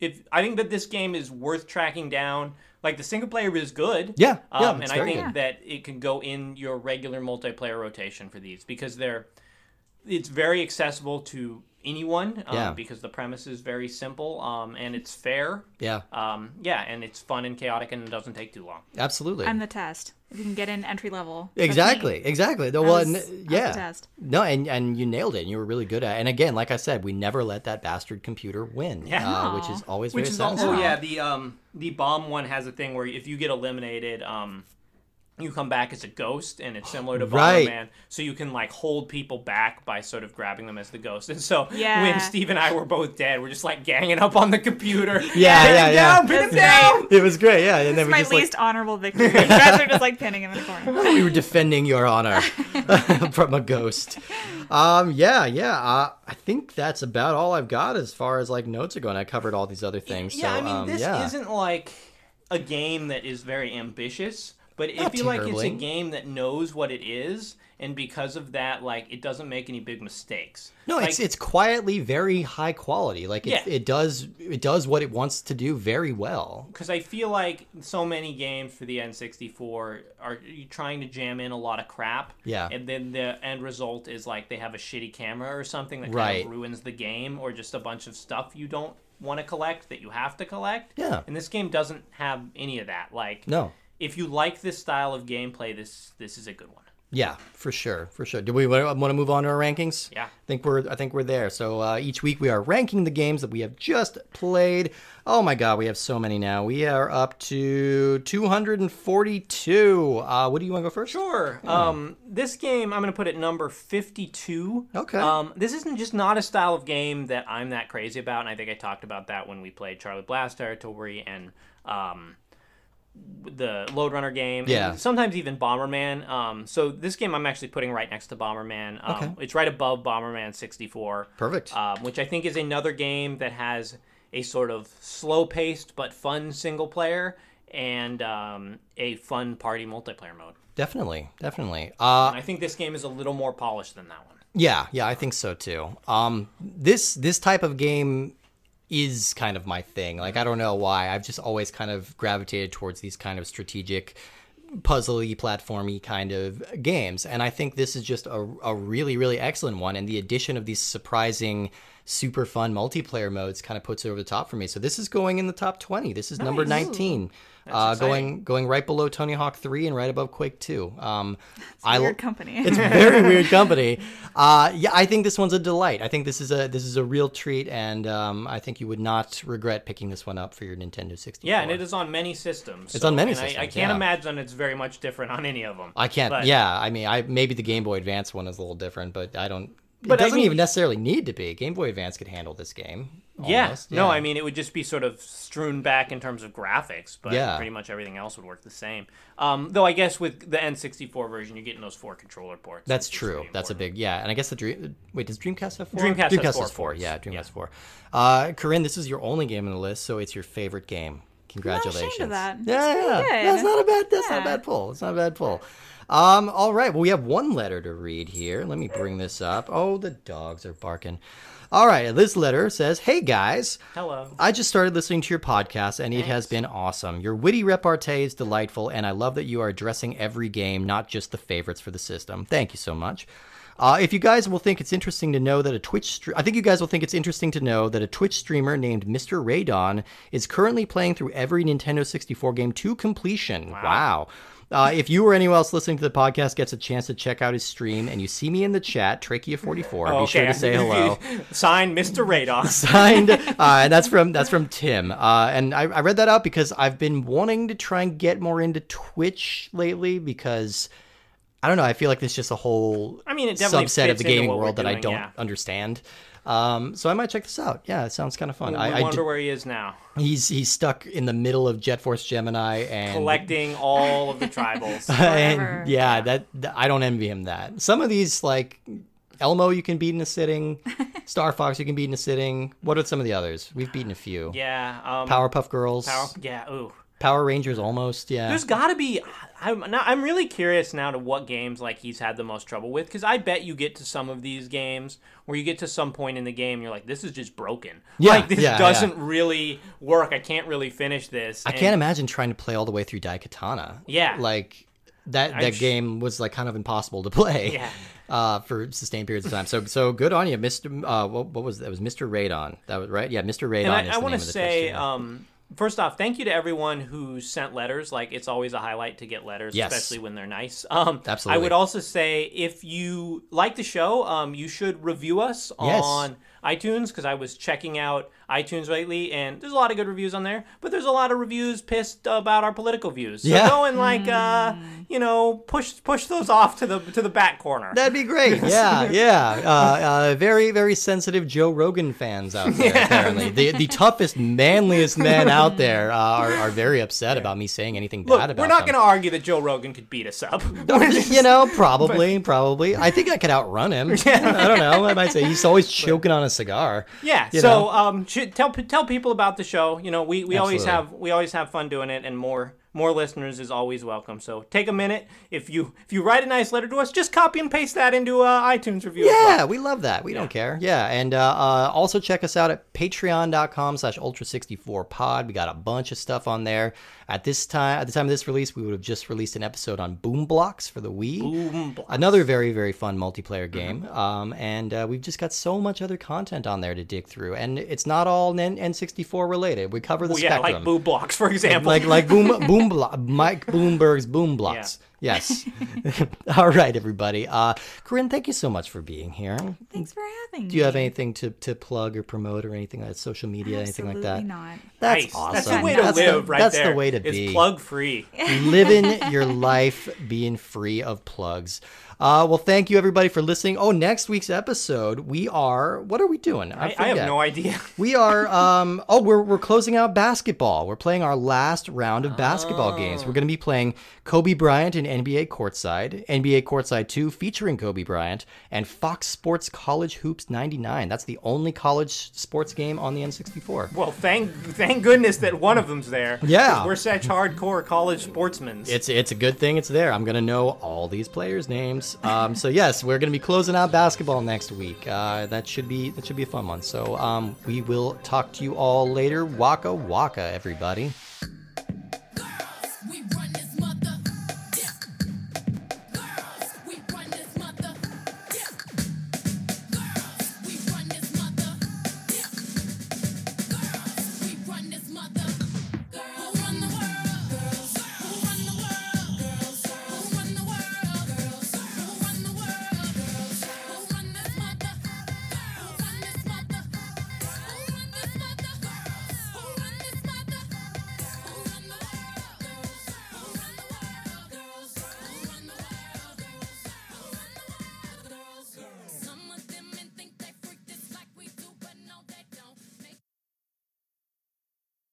if I think that this game is worth tracking down. Like the single player is good. Yeah, yeah, Um, it's and I think good. that it can go in your regular multiplayer rotation for these because they're it's very accessible to anyone um, Yeah. because the premise is very simple um, and it's fair yeah, um, yeah, and it's fun and chaotic and it doesn't take too long. absolutely. I'm the test. If you can get in entry level. Exactly, exactly. The I one, was- the yeah, test. no, and and you nailed it. And you were really good at. it. And again, like I said, we never let that bastard computer win, Yeah. uh, which is always Which very is also yeah the um the bomb one has a thing where if you get eliminated um you come back as a ghost and it's similar to Right. Bomberman so you can like hold people back by sort of grabbing them as the ghost and so Yeah. when Steve and I were both dead we're just like ganging up on the computer Yeah, yeah, yeah. down, pin him That's down It was great, yeah. And then we My just like least honorable victory. You guys are just like pinning him in the corner. we were defending your honor from a ghost. Um, yeah, yeah. Uh, I think that's about all I've got as far as like notes are going. I covered all these other things. Yeah, so, I mean, um, this yeah. isn't like a game that is very ambitious, but I Not feel like it's a game that knows what it is, and because of that, like it doesn't make any big mistakes. No, like, it's it's quietly very high quality. Like it, Yeah. it does it does what it wants to do very well. because I feel like so many games for the N64 are trying to jam in a lot of crap. Yeah. And then the end result is like they have a shitty camera or something that kind Right. of ruins the game, or just a bunch of stuff you don't want to collect that you have to collect. Yeah. And this game doesn't have any of that. Like, No. If you like this style of gameplay, this this is a good one. Yeah, for sure, for sure. Do we want to move on to our rankings? Yeah. I think we're I think we're there. So uh, each week we are ranking the games that we have just played. Oh my god, we have so many now. We are up to 242. Uh, what do you want to go first? Sure. Um, this game I'm going to put at number 52. Okay. Um, this isn't just not a style of game that I'm that crazy about, and I think I talked about that when we played Charlie Blast Territory and um, the Lode Runner game. and Yeah. sometimes even Bomberman. Um, so this game I'm actually putting right next to Bomberman. Um, Okay. It's right above Bomberman 64. Perfect. um, which I think is another game that has a sort of slow-paced but fun single player and um, a fun party multiplayer mode. definitely, definitely. Uh, I think this game is a little more polished than that one. Yeah, yeah, I think so too. Um, this this type of game is kind of my thing. Like I mm-hmm. don't know why. I've just always kind of gravitated towards these kind of strategic, puzzly, platformy kind of games, and I think this is just a, a really really excellent one. And the addition of these surprising, super fun multiplayer modes kind of puts it over the top for me. So this is going in the top twenty. This is number Nice. nineteen. Uh, going going right below Tony Hawk 3 and right above Quake 2. Um, I Weird company. it's very weird company. Uh, yeah, I think this one's a delight. I think this is a this is a real treat, and um, I think you would not regret picking this one up for your Nintendo 64. Yeah, and it is on many systems. It's on many and I- I, can't yeah. imagine it's very much different on any of them. I can't. But- yeah, I mean, I maybe the Game Boy Advance one is a little different, but I don't. It But I doesn't mean- even necessarily need to be. Game Boy Advance could handle this game. Yeah. almost. No, I mean it would just be sort of strewn back in terms of graphics, but Yeah. pretty much everything else would work the same. Um, though I guess with the N64 version, you're getting those four controller ports. That's true. pretty That's a big yeah. And I guess the dream. Wait, does Dreamcast have four? Dreamcast has four has four. ports. Yeah, Dreamcast Yeah. four. Uh, Corinne, this is your only game on the list, so it's your favorite game. Congratulations. of that. Yeah, That's yeah. good. That's not a bad. That's not a bad pull. It's not a bad pull. Um. All right. Well, we have one letter to read here. Let me bring this up. Oh, the dogs are barking. All right. This letter says, "Hey guys." Hello. I just started listening to your podcast and it has been awesome. Your witty repartee is delightful, and I love that you are addressing every game, not just the favorites for the system. Thank you so much. Uh, if you guys will think it's interesting to know that a Twitch, stre- I think you guys will think it's interesting to know that a Twitch streamer named Mr. Radon is currently playing through every Nintendo 64 game to completion. Wow. Uh, if you or anyone else listening to the podcast gets a chance to check out his stream and you see me in the chat, Trachea44, be sure to say hello. Signed, Mr. Radon. Signed, uh, and that's from that's from Tim. Uh, and I, I read that out because I've been wanting to try and get more into Twitch lately because I don't know. I feel like there's just a whole I mean, it definitely subset of the gaming world that I don't yeah. understand. Um, so I might check this out. Yeah, it sounds kind of fun. I, I, I wonder d- where he is now, he's he's stuck in the middle of Jet Force Gemini and collecting all of the tribals. and yeah, that, that- I don't envy him that. Some of these like Elmo you can beat in a sitting, Star Fox you can beat in a sitting. What are some of the others? We've beaten a few. yeah. Um, Powerpuff Girls, Power. Yeah. Ooh. Power Rangers almost. Yeah. There's got to be. I'm now, I'm really curious now to what games like he's had the most trouble with because I bet you get to some of these games where you get to some point in the game you're like this is just broken. Yeah, like this yeah, doesn't really work. I can't really finish this. I can't imagine trying to play all the way through Daikatana. Yeah. Like that that sh- game was like kind of impossible to play. Yeah. Uh, for sustained periods of time. So so good on you, Mr. Uh, what, what was that? It was Mr. Radon. That was right. Yeah, Mr. Radon. And I, I want to of the Twitch say, um, first off, thank you to everyone who sent letters. Like, it's always a highlight to get letters, Yes. especially when they're nice. Um, I would also say, if you like the show, um, you should review us Yes. on iTunes because I was checking out iTunes lately, and there's a lot of good reviews on there. But there's a lot of reviews pissed about our political views. So Yeah. go and like, uh, you know, push push those off to the to the back corner. That'd be great. Yeah, yeah. Uh, uh, very, very sensitive Joe Rogan fans out there. Apparently, the the toughest, manliest men out there uh, are, are very upset about me saying anything Look, bad about it. we're not going to argue that Joe Rogan could beat us up. you know, probably, probably. I think I could outrun him. I don't know. I might say he's always choking on a cigar. Yeah. You so know? um, tell tell people about the show. You know, we, we always have we always have fun doing it, and more more listeners is always welcome. So take a minute. If you if you write a nice letter to us, just copy and paste that into uh, iTunes review. as well. Yeah, we love that. We don't care. Yeah, and uh, uh, also check us out at patreon.com slash ultra64pod. We got a bunch of stuff on there. At this time, at the time of this release, we would have just released an episode on Boom Blox for the Wii. Boom Blox. Another very, very fun multiplayer game. Um, and uh, we've just got so much other content on there to dig through. And it's not all N- N64 related. We cover the Well, yeah, spectrum. like Boo Blocks, for example. like like boom boom blo- Mike Bloomberg's boom blocks. Yes. All right, everybody. Uh, Corinne, thank you so much for being here. Thanks for having me. Do you have anything to, to plug or promote or anything like social media, anything like that? Absolutely not. That's nice. awesome. That's the way to That's the- live, right that's there. the way to is be. plug free. Living your life being free of plugs. Uh, well, thank you everybody for listening. Oh, next week's episode, we are. What are we doing? I, I have no idea. We are um oh we're we're closing out basketball. We're playing our last round of basketball games. We're going to be playing Kobe Bryant in NBA Courtside, NBA Courtside 2 featuring Kobe Bryant and Fox Sports College Hoops 99. That's the only college sports game on the N64. Well, thank thank goodness that one of them's there. Yeah. we're such hardcore college sportsmen. It's it's a good thing it's there. I'm gonna know all these players' names. Um, so yes, we're gonna be closing out basketball next week. Uh, that should be that should be a fun one. So um, we will talk to you all later. Waka waka, everybody.